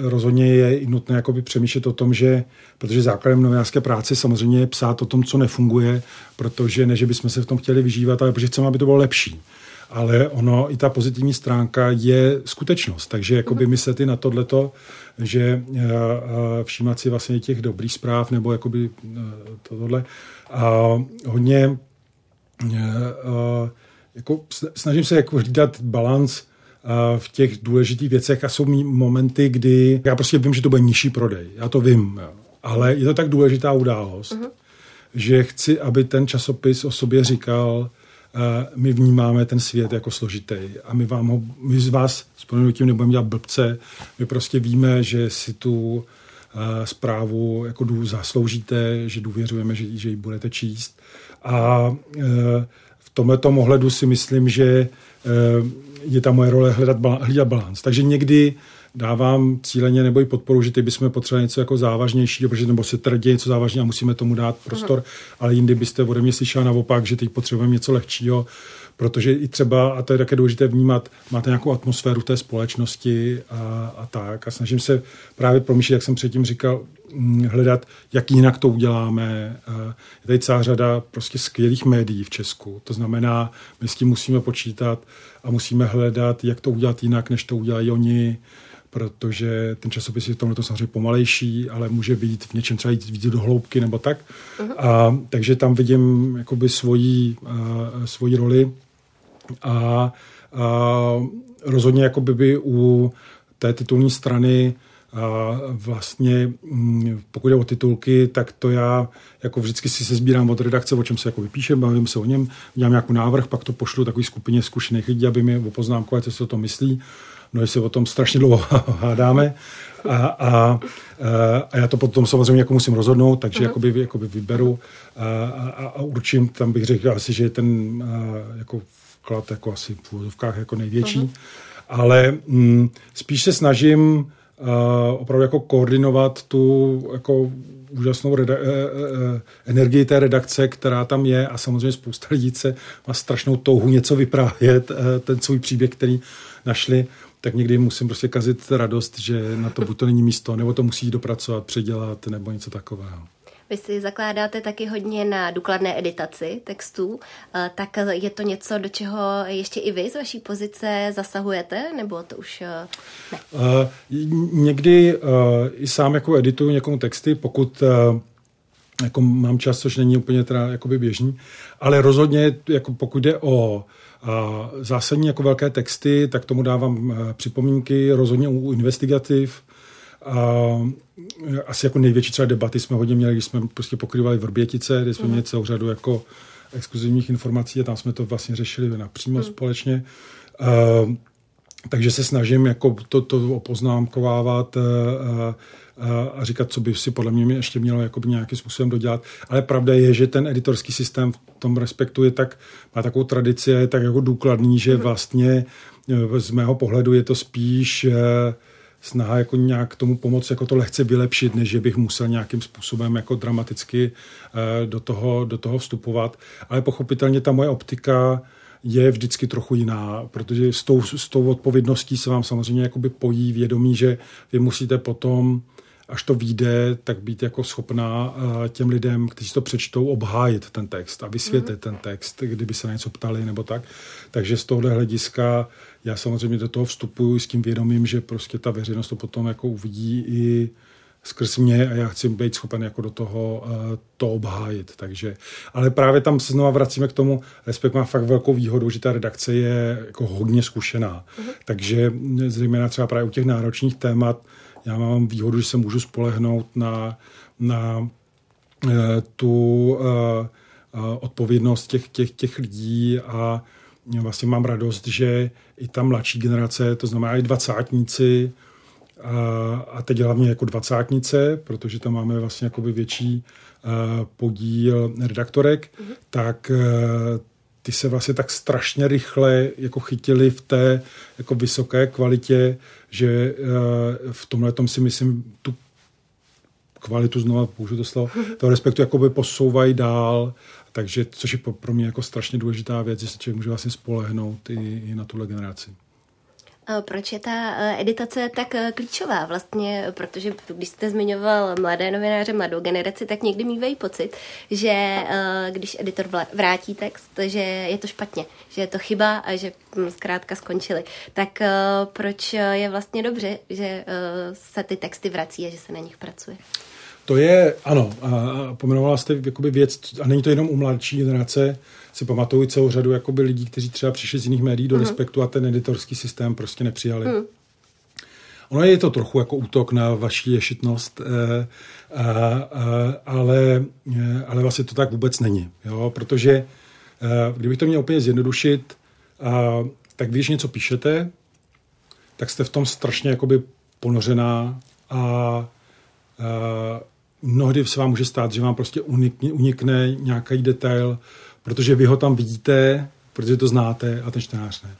rozhodně je nutné jakoby přemýšlet o tom, že, protože základem novinářské práce samozřejmě je psát o tom, co nefunguje, protože ne, že bychom se v tom chtěli vyžívat, ale protože chceme, aby to bylo lepší ale ono, i ta pozitivní stránka je skutečnost. Takže jakoby myslet i na tohleto, že uh, všímat si vlastně těch dobrých zpráv, nebo jakoby tohle. A hodně jako snažím se jako hlídat balans v těch důležitých věcech a jsou momenty, kdy já prostě vím, že to bude nižší prodej. Já to vím, jo. ale je to tak důležitá událost, uh-huh. že chci, aby ten časopis o sobě říkal, my vnímáme ten svět jako složitý a my, vám ho, my z vás s tím nebudeme dělat blbce, my prostě víme, že si tu zprávu jako dů zasloužíte, že důvěřujeme, že, že ji budete číst. A v tomto ohledu si myslím, že je ta moje role hledat, hledat balans. Takže někdy dávám cíleně nebo i podporu, že ty bychom potřebovali něco jako závažnější, protože nebo se tvrdě něco závažně a musíme tomu dát prostor, Aha. ale jindy byste ode mě slyšela naopak, že teď potřebujeme něco lehčího, protože i třeba, a to je také důležité vnímat, máte nějakou atmosféru té společnosti a, a tak. A snažím se právě promýšlet, jak jsem předtím říkal, mm, hledat, jak jinak to uděláme. Je tady celá řada prostě skvělých médií v Česku. To znamená, my s tím musíme počítat a musíme hledat, jak to udělat jinak, než to udělají oni protože ten časopis je v tomhle samozřejmě pomalejší, ale může být v něčem třeba jít víc do hloubky nebo tak. Uh-huh. A, takže tam vidím jakoby svoji, uh, svoji roli a, a rozhodně jakoby by u té titulní strany a vlastně, mm, pokud je o titulky, tak to já jako vždycky si se sbírám od redakce, o čem se jako vypíšem, bavím se o něm, dělám nějaký návrh, pak to pošlu takový skupině zkušených lidí, aby mi opoznámkovali, co se o tom myslí no se o tom strašně dlouho hádáme a, a, a já to potom samozřejmě jako musím rozhodnout, takže uh-huh. jakoby, jakoby vyberu a, a, a určím, tam bych řekl asi, že je ten a, jako vklad jako asi v úvozovkách jako největší, uh-huh. ale mm, spíš se snažím uh, opravdu jako koordinovat tu jako úžasnou reda- e, e, energii té redakce, která tam je a samozřejmě spousta lidí se má strašnou touhu něco vyprávět, e, ten svůj příběh, který našli tak někdy musím prostě kazit radost, že na to buď to není místo, nebo to musí dopracovat, předělat, nebo něco takového. Vy si zakládáte taky hodně na důkladné editaci textů, eh, tak je to něco, do čeho ještě i vy z vaší pozice zasahujete, nebo to už eh, ne? Uh, někdy uh, i sám jako edituju někomu texty, pokud uh, jako mám čas, což není úplně teda jakoby běžný, ale rozhodně, jako pokud jde o a zásadní jako velké texty, tak tomu dávám připomínky, rozhodně u investigativ. A eh, asi jako největší třeba debaty jsme hodně měli, když jsme prostě pokrývali Vrbětice, kde jsme mm. měli celou řadu jako exkluzivních informací a tam jsme to vlastně řešili napřímo mm. společně. A, takže se snažím jako to, to opoznámkovávat. A, a, a říkat, co by si podle mě ještě mělo jakoby nějakým způsobem dodělat. Ale pravda je, že ten editorský systém v tom respektu je tak, má takovou tradici a je tak jako důkladný, že mhm. vlastně e, z mého pohledu je to spíš e, snaha jako nějak tomu pomoct jako to lehce vylepšit, než že bych musel nějakým způsobem jako dramaticky e, do toho, do toho vstupovat. Ale pochopitelně ta moje optika je vždycky trochu jiná, protože s tou, s tou odpovědností se vám samozřejmě jakoby pojí vědomí, že vy musíte potom až to vyjde, tak být jako schopná eh, těm lidem, kteří to přečtou, obhájit ten text a vysvětlit mm-hmm. ten text, kdyby se na něco ptali nebo tak. Takže z tohohle hlediska já samozřejmě do toho vstupuji s tím vědomím, že prostě ta veřejnost to potom jako uvidí i skrz mě a já chci být schopen jako do toho uh, to obhájit. Takže, ale právě tam se znova vracíme k tomu, Respekt má fakt velkou výhodu, že ta redakce je jako hodně zkušená. Uh-huh. Takže zejména třeba právě u těch náročných témat já mám výhodu, že se můžu spolehnout na, na uh, tu uh, odpovědnost těch, těch, těch lidí a vlastně mám radost, že i ta mladší generace, to znamená i dvacátníci, a, a teď hlavně jako dvacátnice, protože tam máme vlastně jakoby větší uh, podíl redaktorek, mm-hmm. tak uh, ty se vlastně tak strašně rychle jako chytili v té jako vysoké kvalitě, že uh, v tomhle tom si myslím tu kvalitu, znova použiju to slovo, toho respektu jakoby posouvají dál, takže což je pro mě jako strašně důležitá věc, že se člověk může vlastně spolehnout i, i na tuhle generaci. Proč je ta eh, editace tak eh, klíčová vlastně? Protože když jste zmiňoval mladé novináře, mladou generaci, tak někdy mývají pocit, že eh, když editor vrátí text, že je to špatně, že je to chyba a že hm, zkrátka skončili. Tak proč je vlastně dobře, že se ty texty vrací a že se na nich pracuje? To je, ano, a pomenovala jste jakoby věc, a není to jenom u mladší generace, si pamatuju celou řadu jakoby lidí, kteří třeba přišli z jiných médií do uh-huh. respektu a ten editorský systém prostě nepřijali. Uh-huh. Ono je to trochu jako útok na vaši ješitnost, eh, a, a, ale, eh, ale vlastně to tak vůbec není. Jo? Protože eh, kdybych to měl úplně zjednodušit, a, tak když něco píšete, tak jste v tom strašně jakoby ponořená a, a mnohdy se vám může stát, že vám prostě unikne, unikne nějaký detail, protože vy ho tam vidíte, protože to znáte a ten čtenář ne.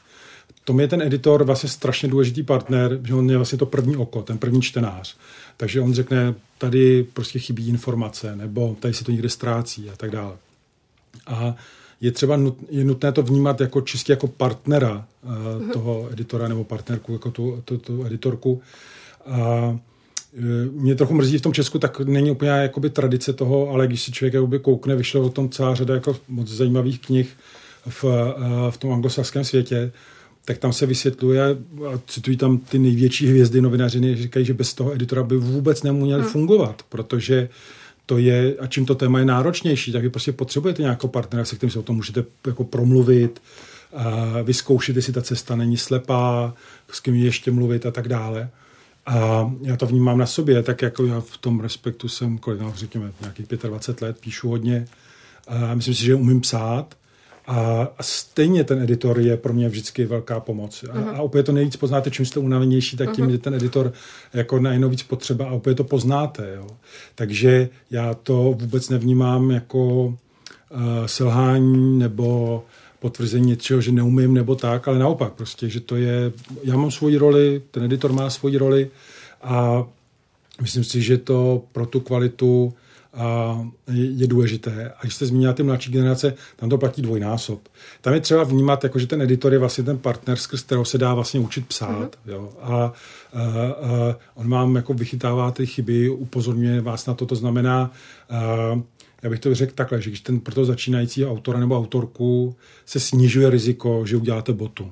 Tom je ten editor vlastně strašně důležitý partner, že on je vlastně to první oko, ten první čtenář. Takže on řekne, tady prostě chybí informace, nebo tady se to někde ztrácí a tak dále. A je třeba nut, je nutné to vnímat jako čistě jako partnera uh, toho editora nebo partnerku, jako tu, tu, tu editorku. Eh, mě trochu mrzí v tom Česku, tak není úplně jakoby tradice toho, ale když si člověk jakoby koukne, vyšlo o tom celá řada jako moc zajímavých knih v, eh, v tom anglosaském světě, tak tam se vysvětluje, a citují tam ty největší hvězdy novinařiny, říkají, že bez toho editora by vůbec neměli hmm. fungovat, protože to je, a čím to téma je náročnější, tak vy prostě potřebujete nějakého partnera, se kterým se o tom můžete jako promluvit, a vyzkoušet, jestli ta cesta není slepá, s kým ještě mluvit a tak dále. A já to vnímám na sobě, tak jako já v tom respektu jsem, kolik, no, řekněme, nějakých 25 let, píšu hodně. A myslím si, že umím psát. A, a stejně ten editor je pro mě vždycky velká pomoc. A, uh-huh. a opět to nejvíc poznáte, čím jste unavenější, tak tím uh-huh. je ten editor jako najednou víc potřeba a opět to poznáte. Jo. Takže já to vůbec nevnímám jako uh, selhání nebo potvrzení něčeho, že neumím nebo tak, ale naopak prostě, že to je, já mám svoji roli, ten editor má svoji roli a myslím si, že to pro tu kvalitu a je důležité. A když jste zmínila ty mladší generace, tam to platí dvojnásob. Tam je třeba vnímat, jako, že ten editor je vlastně ten partner, skrz kterého se dá vlastně učit psát. Mm-hmm. Jo. A, a, a on vám jako vychytává ty chyby, upozorňuje vás na to, to znamená, a, já bych to řekl takhle, že když ten pro toho začínajícího autora nebo autorku se snižuje riziko, že uděláte botu.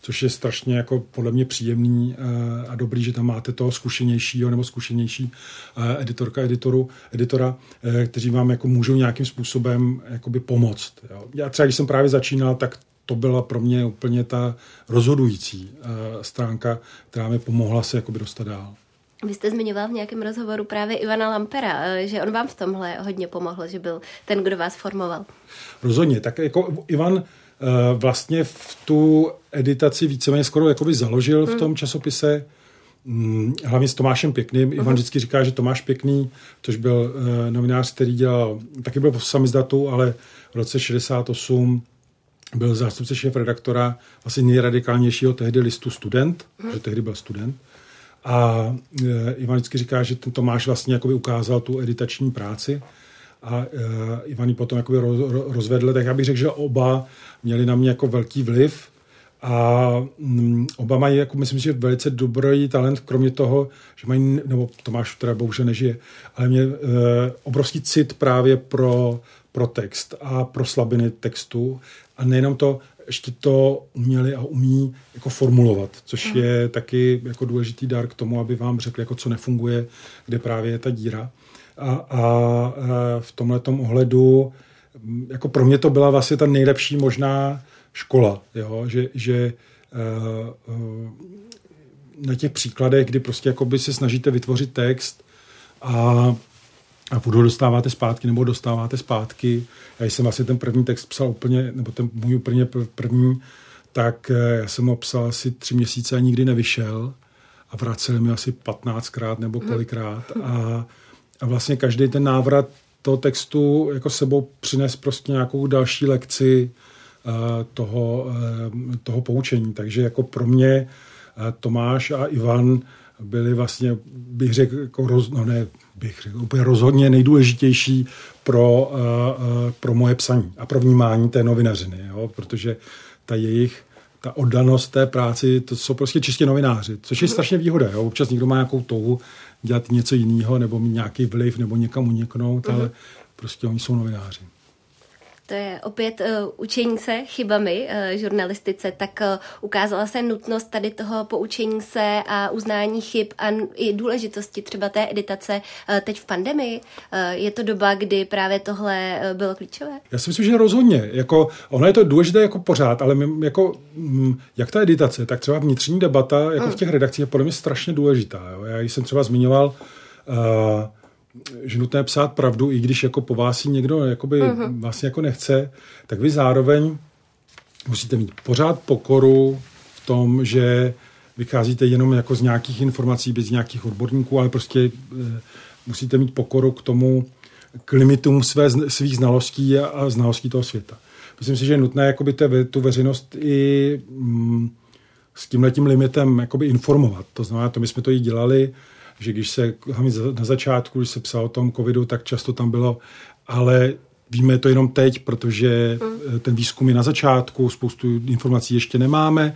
Což je strašně jako podle mě příjemný eh, a dobrý, že tam máte toho zkušenějšího nebo zkušenější eh, editorka, editoru, editora, eh, kteří vám jako můžou nějakým způsobem jakoby pomoct. Já třeba, když jsem právě začínal, tak to byla pro mě úplně ta rozhodující stránka, která mi pomohla se jakoby dostat dál. Vy jste zmiňoval v nějakém rozhovoru právě Ivana Lampera, eh, že on vám v tomhle hodně pomohl, že byl ten, kdo vás formoval. Rozhodně. Tak jako Ivan eh, vlastně v tu editaci víceméně skoro jakoby založil v hmm. tom časopise, mm, hlavně s Tomášem Pěkným. Uh-huh. Ivan mhm. vždycky říká, že Tomáš Pěkný, což byl uh, novinář, který dělal, taky byl v samizdatu, ale v roce 68 byl zástupce šéf redaktora asi nejradikálnějšího tehdy listu Student, uh-huh. že tehdy byl student. A e, Ivan vždycky říká, že ten Tomáš vlastně jakoby ukázal tu editační práci a e, Ivan ji potom jakoby roz, rozvedl, tak já bych řekl, že oba měli na mě jako velký vliv a mm, oba mají, jako myslím, že velice dobrý talent, kromě toho, že mají, nebo Tomáš teda bohužel nežije, ale mě e, obrovský cit právě pro, pro text a pro slabiny textu a nejenom to, ještě to uměli a umí jako formulovat, což je taky jako důležitý dar k tomu, aby vám řekli, jako co nefunguje, kde právě je ta díra. A, a v tomhle ohledu, jako pro mě to byla vlastně ta nejlepší možná škola, jo? že, že na těch příkladech, kdy prostě jakoby se snažíte vytvořit text a a furt ho dostáváte zpátky nebo dostáváte zpátky. Já jsem asi ten první text psal úplně, nebo ten můj úplně první, tak eh, já jsem ho psal asi tři měsíce a nikdy nevyšel a vraceli mi asi 15krát nebo mhm. kolikrát a, a vlastně každý ten návrat toho textu jako sebou přines prostě nějakou další lekci uh, toho, uh, toho poučení. Takže jako pro mě uh, Tomáš a Ivan byli vlastně, bych řekl, jako roz, no ne, bych řekl, úplně rozhodně nejdůležitější pro, uh, uh, pro moje psaní a pro vnímání té novinařiny, jo? protože ta jejich ta oddanost té práci, to jsou prostě čistě novináři, což je strašně výhoda. Jo? Občas někdo má nějakou touhu dělat něco jiného, nebo mít nějaký vliv, nebo někam uniknout, uh-huh. ale prostě oni jsou novináři to je opět uh, učení se chybami uh, žurnalistice, tak uh, ukázala se nutnost tady toho poučení se a uznání chyb a i důležitosti třeba té editace uh, teď v pandemii. Uh, je to doba, kdy právě tohle uh, bylo klíčové? Já si myslím, že rozhodně. Jako, ono je to důležité jako pořád, ale my, jako, mm, jak ta editace, tak třeba vnitřní debata jako hmm. v těch redakcích je podle mě strašně důležitá. Jo? Já jsem třeba zmiňoval uh, že nutné psát pravdu, i když jako po vás někdo jakoby uh-huh. vlastně jako nechce, tak vy zároveň musíte mít pořád pokoru v tom, že vycházíte jenom jako z nějakých informací, bez nějakých odborníků, ale prostě e, musíte mít pokoru k tomu, k limitům své, svých znalostí a, a znalostí toho světa. Myslím si, že je nutné jakoby te, tu veřejnost i mm, s tímhletím limitem jakoby informovat. To znamená, to my jsme to i dělali, že když se na začátku, když se psalo o tom covidu, tak často tam bylo, ale víme to jenom teď, protože mm. ten výzkum je na začátku, spoustu informací ještě nemáme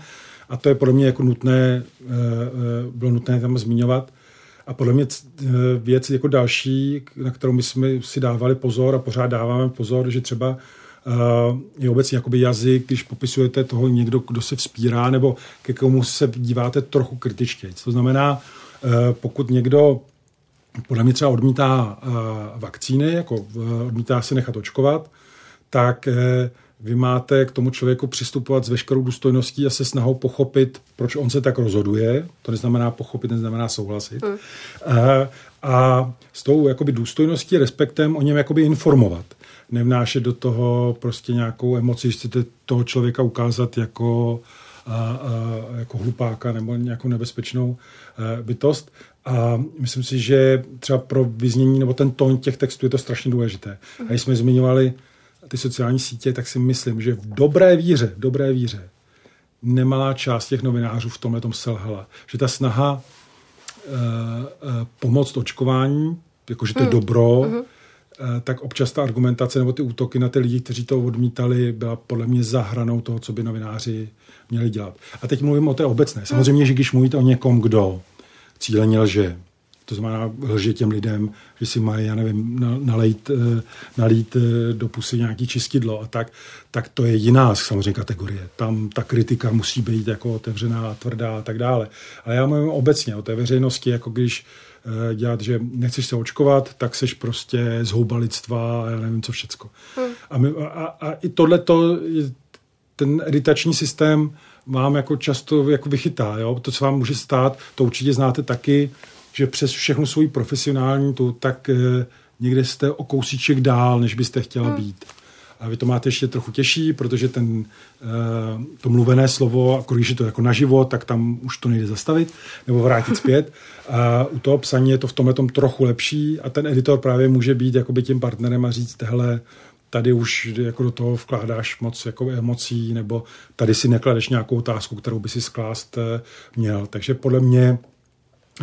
a to je podle mě jako nutné, eh, eh, bylo nutné tam zmiňovat. A podle mě věc jako další, na kterou my jsme si dávali pozor a pořád dáváme pozor, že třeba je obecně jakoby jazyk, když popisujete toho někdo, kdo se vzpírá, nebo ke komu se díváte trochu kritičtěji. To znamená, Eh, pokud někdo podle mě třeba odmítá eh, vakcíny, jako eh, odmítá se nechat očkovat, tak vy máte k tomu člověku přistupovat s veškerou důstojností a se snahou pochopit, proč on se tak rozhoduje. To neznamená pochopit, neznamená souhlasit. Hmm. A, a s tou jakoby důstojností, respektem o něm jakoby informovat. Nevnášet do toho prostě nějakou emoci, že chcete toho člověka ukázat jako a, a, jako hlupáka nebo nějakou nebezpečnou a, bytost. A myslím si, že třeba pro vyznění nebo ten tón těch textů je to strašně důležité. A když jsme zmiňovali ty sociální sítě, tak si myslím, že v dobré víře, v dobré víře, nemalá část těch novinářů v tomhle tom selhala. Že ta snaha uh, uh, pomoct očkování, jakože to je mm. dobro, Eh, tak občas ta argumentace nebo ty útoky na ty lidi, kteří to odmítali, byla podle mě za hranou toho, co by novináři měli dělat. A teď mluvím o té obecné. Samozřejmě, že když mluvíte o někom, kdo cíleně lže, to znamená lže těm lidem, že si mají, já nevím, eh, nalít eh, do pusy nějaký čistidlo a tak, tak to je jiná samozřejmě kategorie. Tam ta kritika musí být jako otevřená, tvrdá a tak dále. Ale já mluvím obecně o té veřejnosti, jako když Eh, dělat, že nechceš se očkovat, tak seš prostě zhouba lidstva a já nevím co všecko. Hmm. A, my, a, a i tohle ten editační systém vám jako často jako vychytá. Jo? To, co vám může stát, to určitě znáte taky, že přes všechnu svou profesionální tu, tak eh, někde jste o kousíček dál, než byste chtěla hmm. být. A vy to máte ještě trochu těžší, protože ten, eh, to mluvené slovo, když je to jako naživo, tak tam už to nejde zastavit nebo vrátit zpět. A u toho psaní je to v tomhle tom trochu lepší a ten editor právě může být jakoby tím partnerem a říct, hele, tady už jako do toho vkládáš moc jako emocí, nebo tady si nekladeš nějakou otázku, kterou by si sklást eh, měl. Takže podle mě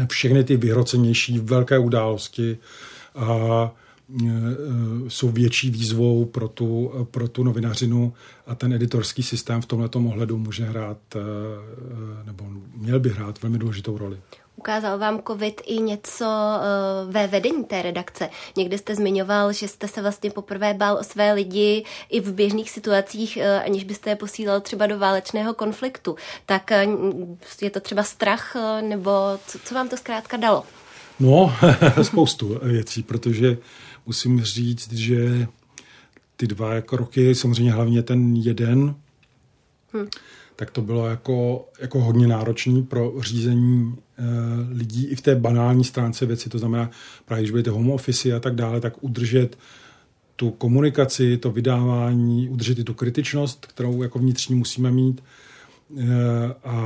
všechny ty vyhrocenější velké události a Eh, jsou větší výzvou pro tu, pro tu novinařinu a ten editorský systém v tomto ohledu může hrát, eh, nebo měl by hrát velmi důležitou roli. Ukázal vám COVID i něco uh, ve vedení té redakce. Někdy jste zmiňoval, že jste se vlastně poprvé bál o své lidi i v běžných situacích, uh, aniž byste je posílal třeba do válečného konfliktu. Tak uh, je to třeba strach, nebo co, co vám to zkrátka dalo? No, spoustu věcí, protože musím říct, že ty dva jako roky, samozřejmě hlavně ten jeden, hmm. tak to bylo jako, jako hodně náročný pro řízení lidí i v té banální stránce věci, to znamená právě, když budete home office a tak dále, tak udržet tu komunikaci, to vydávání, udržet i tu kritičnost, kterou jako vnitřní musíme mít e, a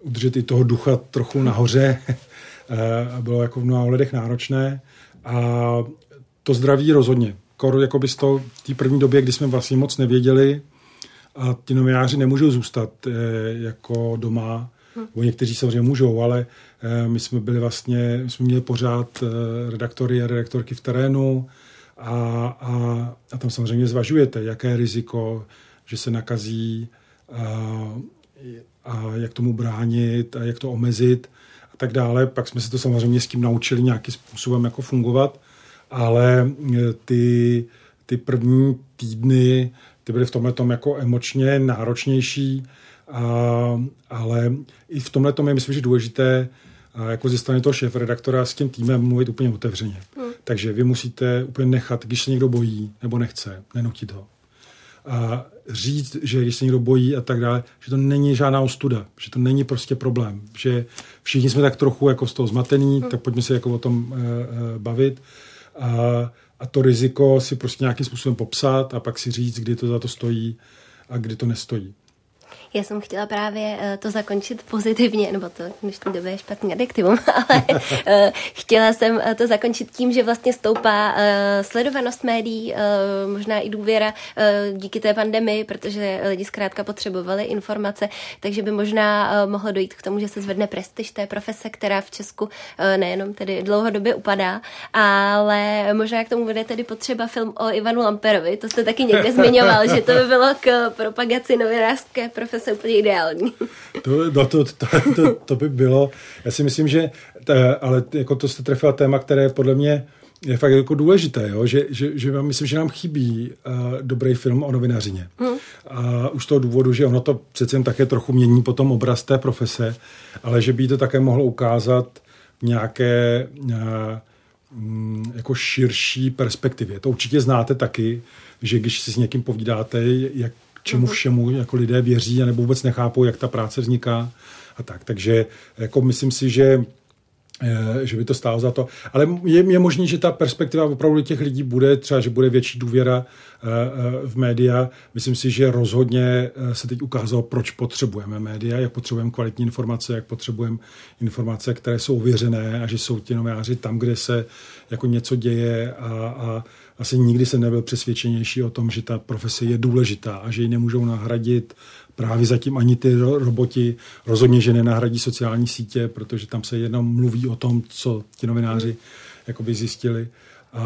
udržet i toho ducha trochu nahoře, e, bylo jako v mnoha ohledech náročné. A to zdraví rozhodně. Skoro jako by toho v té první době, kdy jsme vlastně moc nevěděli a ti novináři nemůžou zůstat jako doma, hmm. někteří samozřejmě můžou, ale e, my jsme byli vlastně, my jsme měli pořád e, redaktory a redaktorky v terénu a, a, a tam samozřejmě zvažujete, jaké je riziko, že se nakazí a, a jak tomu bránit a jak to omezit a tak dále. Pak jsme se to samozřejmě s tím naučili nějakým způsobem jako fungovat ale e, ty, ty první týdny ty byly v tomhle tom jako emočně náročnější, a, ale i v tomhle tom je myslím, že důležité a jako ze strany toho šéf redaktora s tím týmem mluvit úplně otevřeně. Hmm. Takže vy musíte úplně nechat, když se někdo bojí nebo nechce, nenutit ho. A říct, že když se někdo bojí a tak dále, že to není žádná ostuda, že to není prostě problém, že všichni jsme tak trochu jako z toho zmatení, hmm. tak pojďme se jako o tom uh, uh, bavit a, a to riziko si prostě nějakým způsobem popsat a pak si říct, kdy to za to stojí a kdy to nestojí. Já jsem chtěla právě eh, to zakončit pozitivně, nebo to v dnešní době je špatný adjektivum, ale eh, chtěla jsem eh, to zakončit tím, že vlastně stoupá sledovanost médií, možná i důvěra díky té pandemii, protože lidi zkrátka potřebovali informace, takže by možná mohlo dojít k tomu, že se zvedne prestiž té profese, která v Česku nejenom tedy dlouhodobě upadá, ale možná k tomu bude tedy potřeba film o Ivanu Lamperovi, to jste taky někde zmiňoval, že to by bylo k propagaci novinářské profese zase úplně ideální. To, no to, to, to, to by bylo, já si myslím, že, ta, ale jako to jste trefila téma, které podle mě je fakt jako důležité, jo? Že, že, že myslím, že nám chybí uh, dobrý film o novinařině. Hmm. A už z toho důvodu, že ono to přece jen také trochu mění potom obraz té profese, ale že by to také mohlo ukázat v nějaké uh, jako širší perspektivě. To určitě znáte taky, že když si s někým povídáte, jak čemu mhm. všemu jako lidé věří, nebo vůbec nechápou, jak ta práce vzniká a tak. Takže jako myslím si, že eh, že by to stálo za to. Ale je, je možné, že ta perspektiva opravdu těch lidí bude, třeba, že bude větší důvěra eh, eh, v média. Myslím si, že rozhodně se teď ukázalo, proč potřebujeme média, jak potřebujeme kvalitní informace, jak potřebujeme informace, které jsou ověřené a že jsou ti novináři tam, kde se jako něco děje a, a asi nikdy jsem nebyl přesvědčenější o tom, že ta profese je důležitá a že ji nemůžou nahradit právě zatím ani ty roboti. Rozhodně, že nenahradí sociální sítě, protože tam se jenom mluví o tom, co ti novináři jakoby zjistili. A,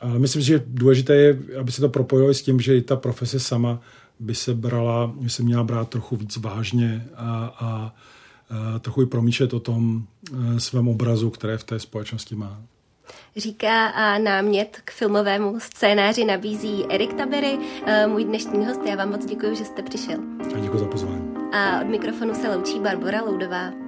a myslím si, že důležité je, aby se to propojilo s tím, že i ta profese sama by se brala, by se měla brát trochu víc vážně a, a, a trochu i promýšlet o tom e, svém obrazu, které v té společnosti má říká a námět k filmovému scénáři nabízí Erik Tabery, můj dnešní host. Já vám moc děkuji, že jste přišel. A děkuji za pozvání. A od mikrofonu se loučí Barbara Loudová.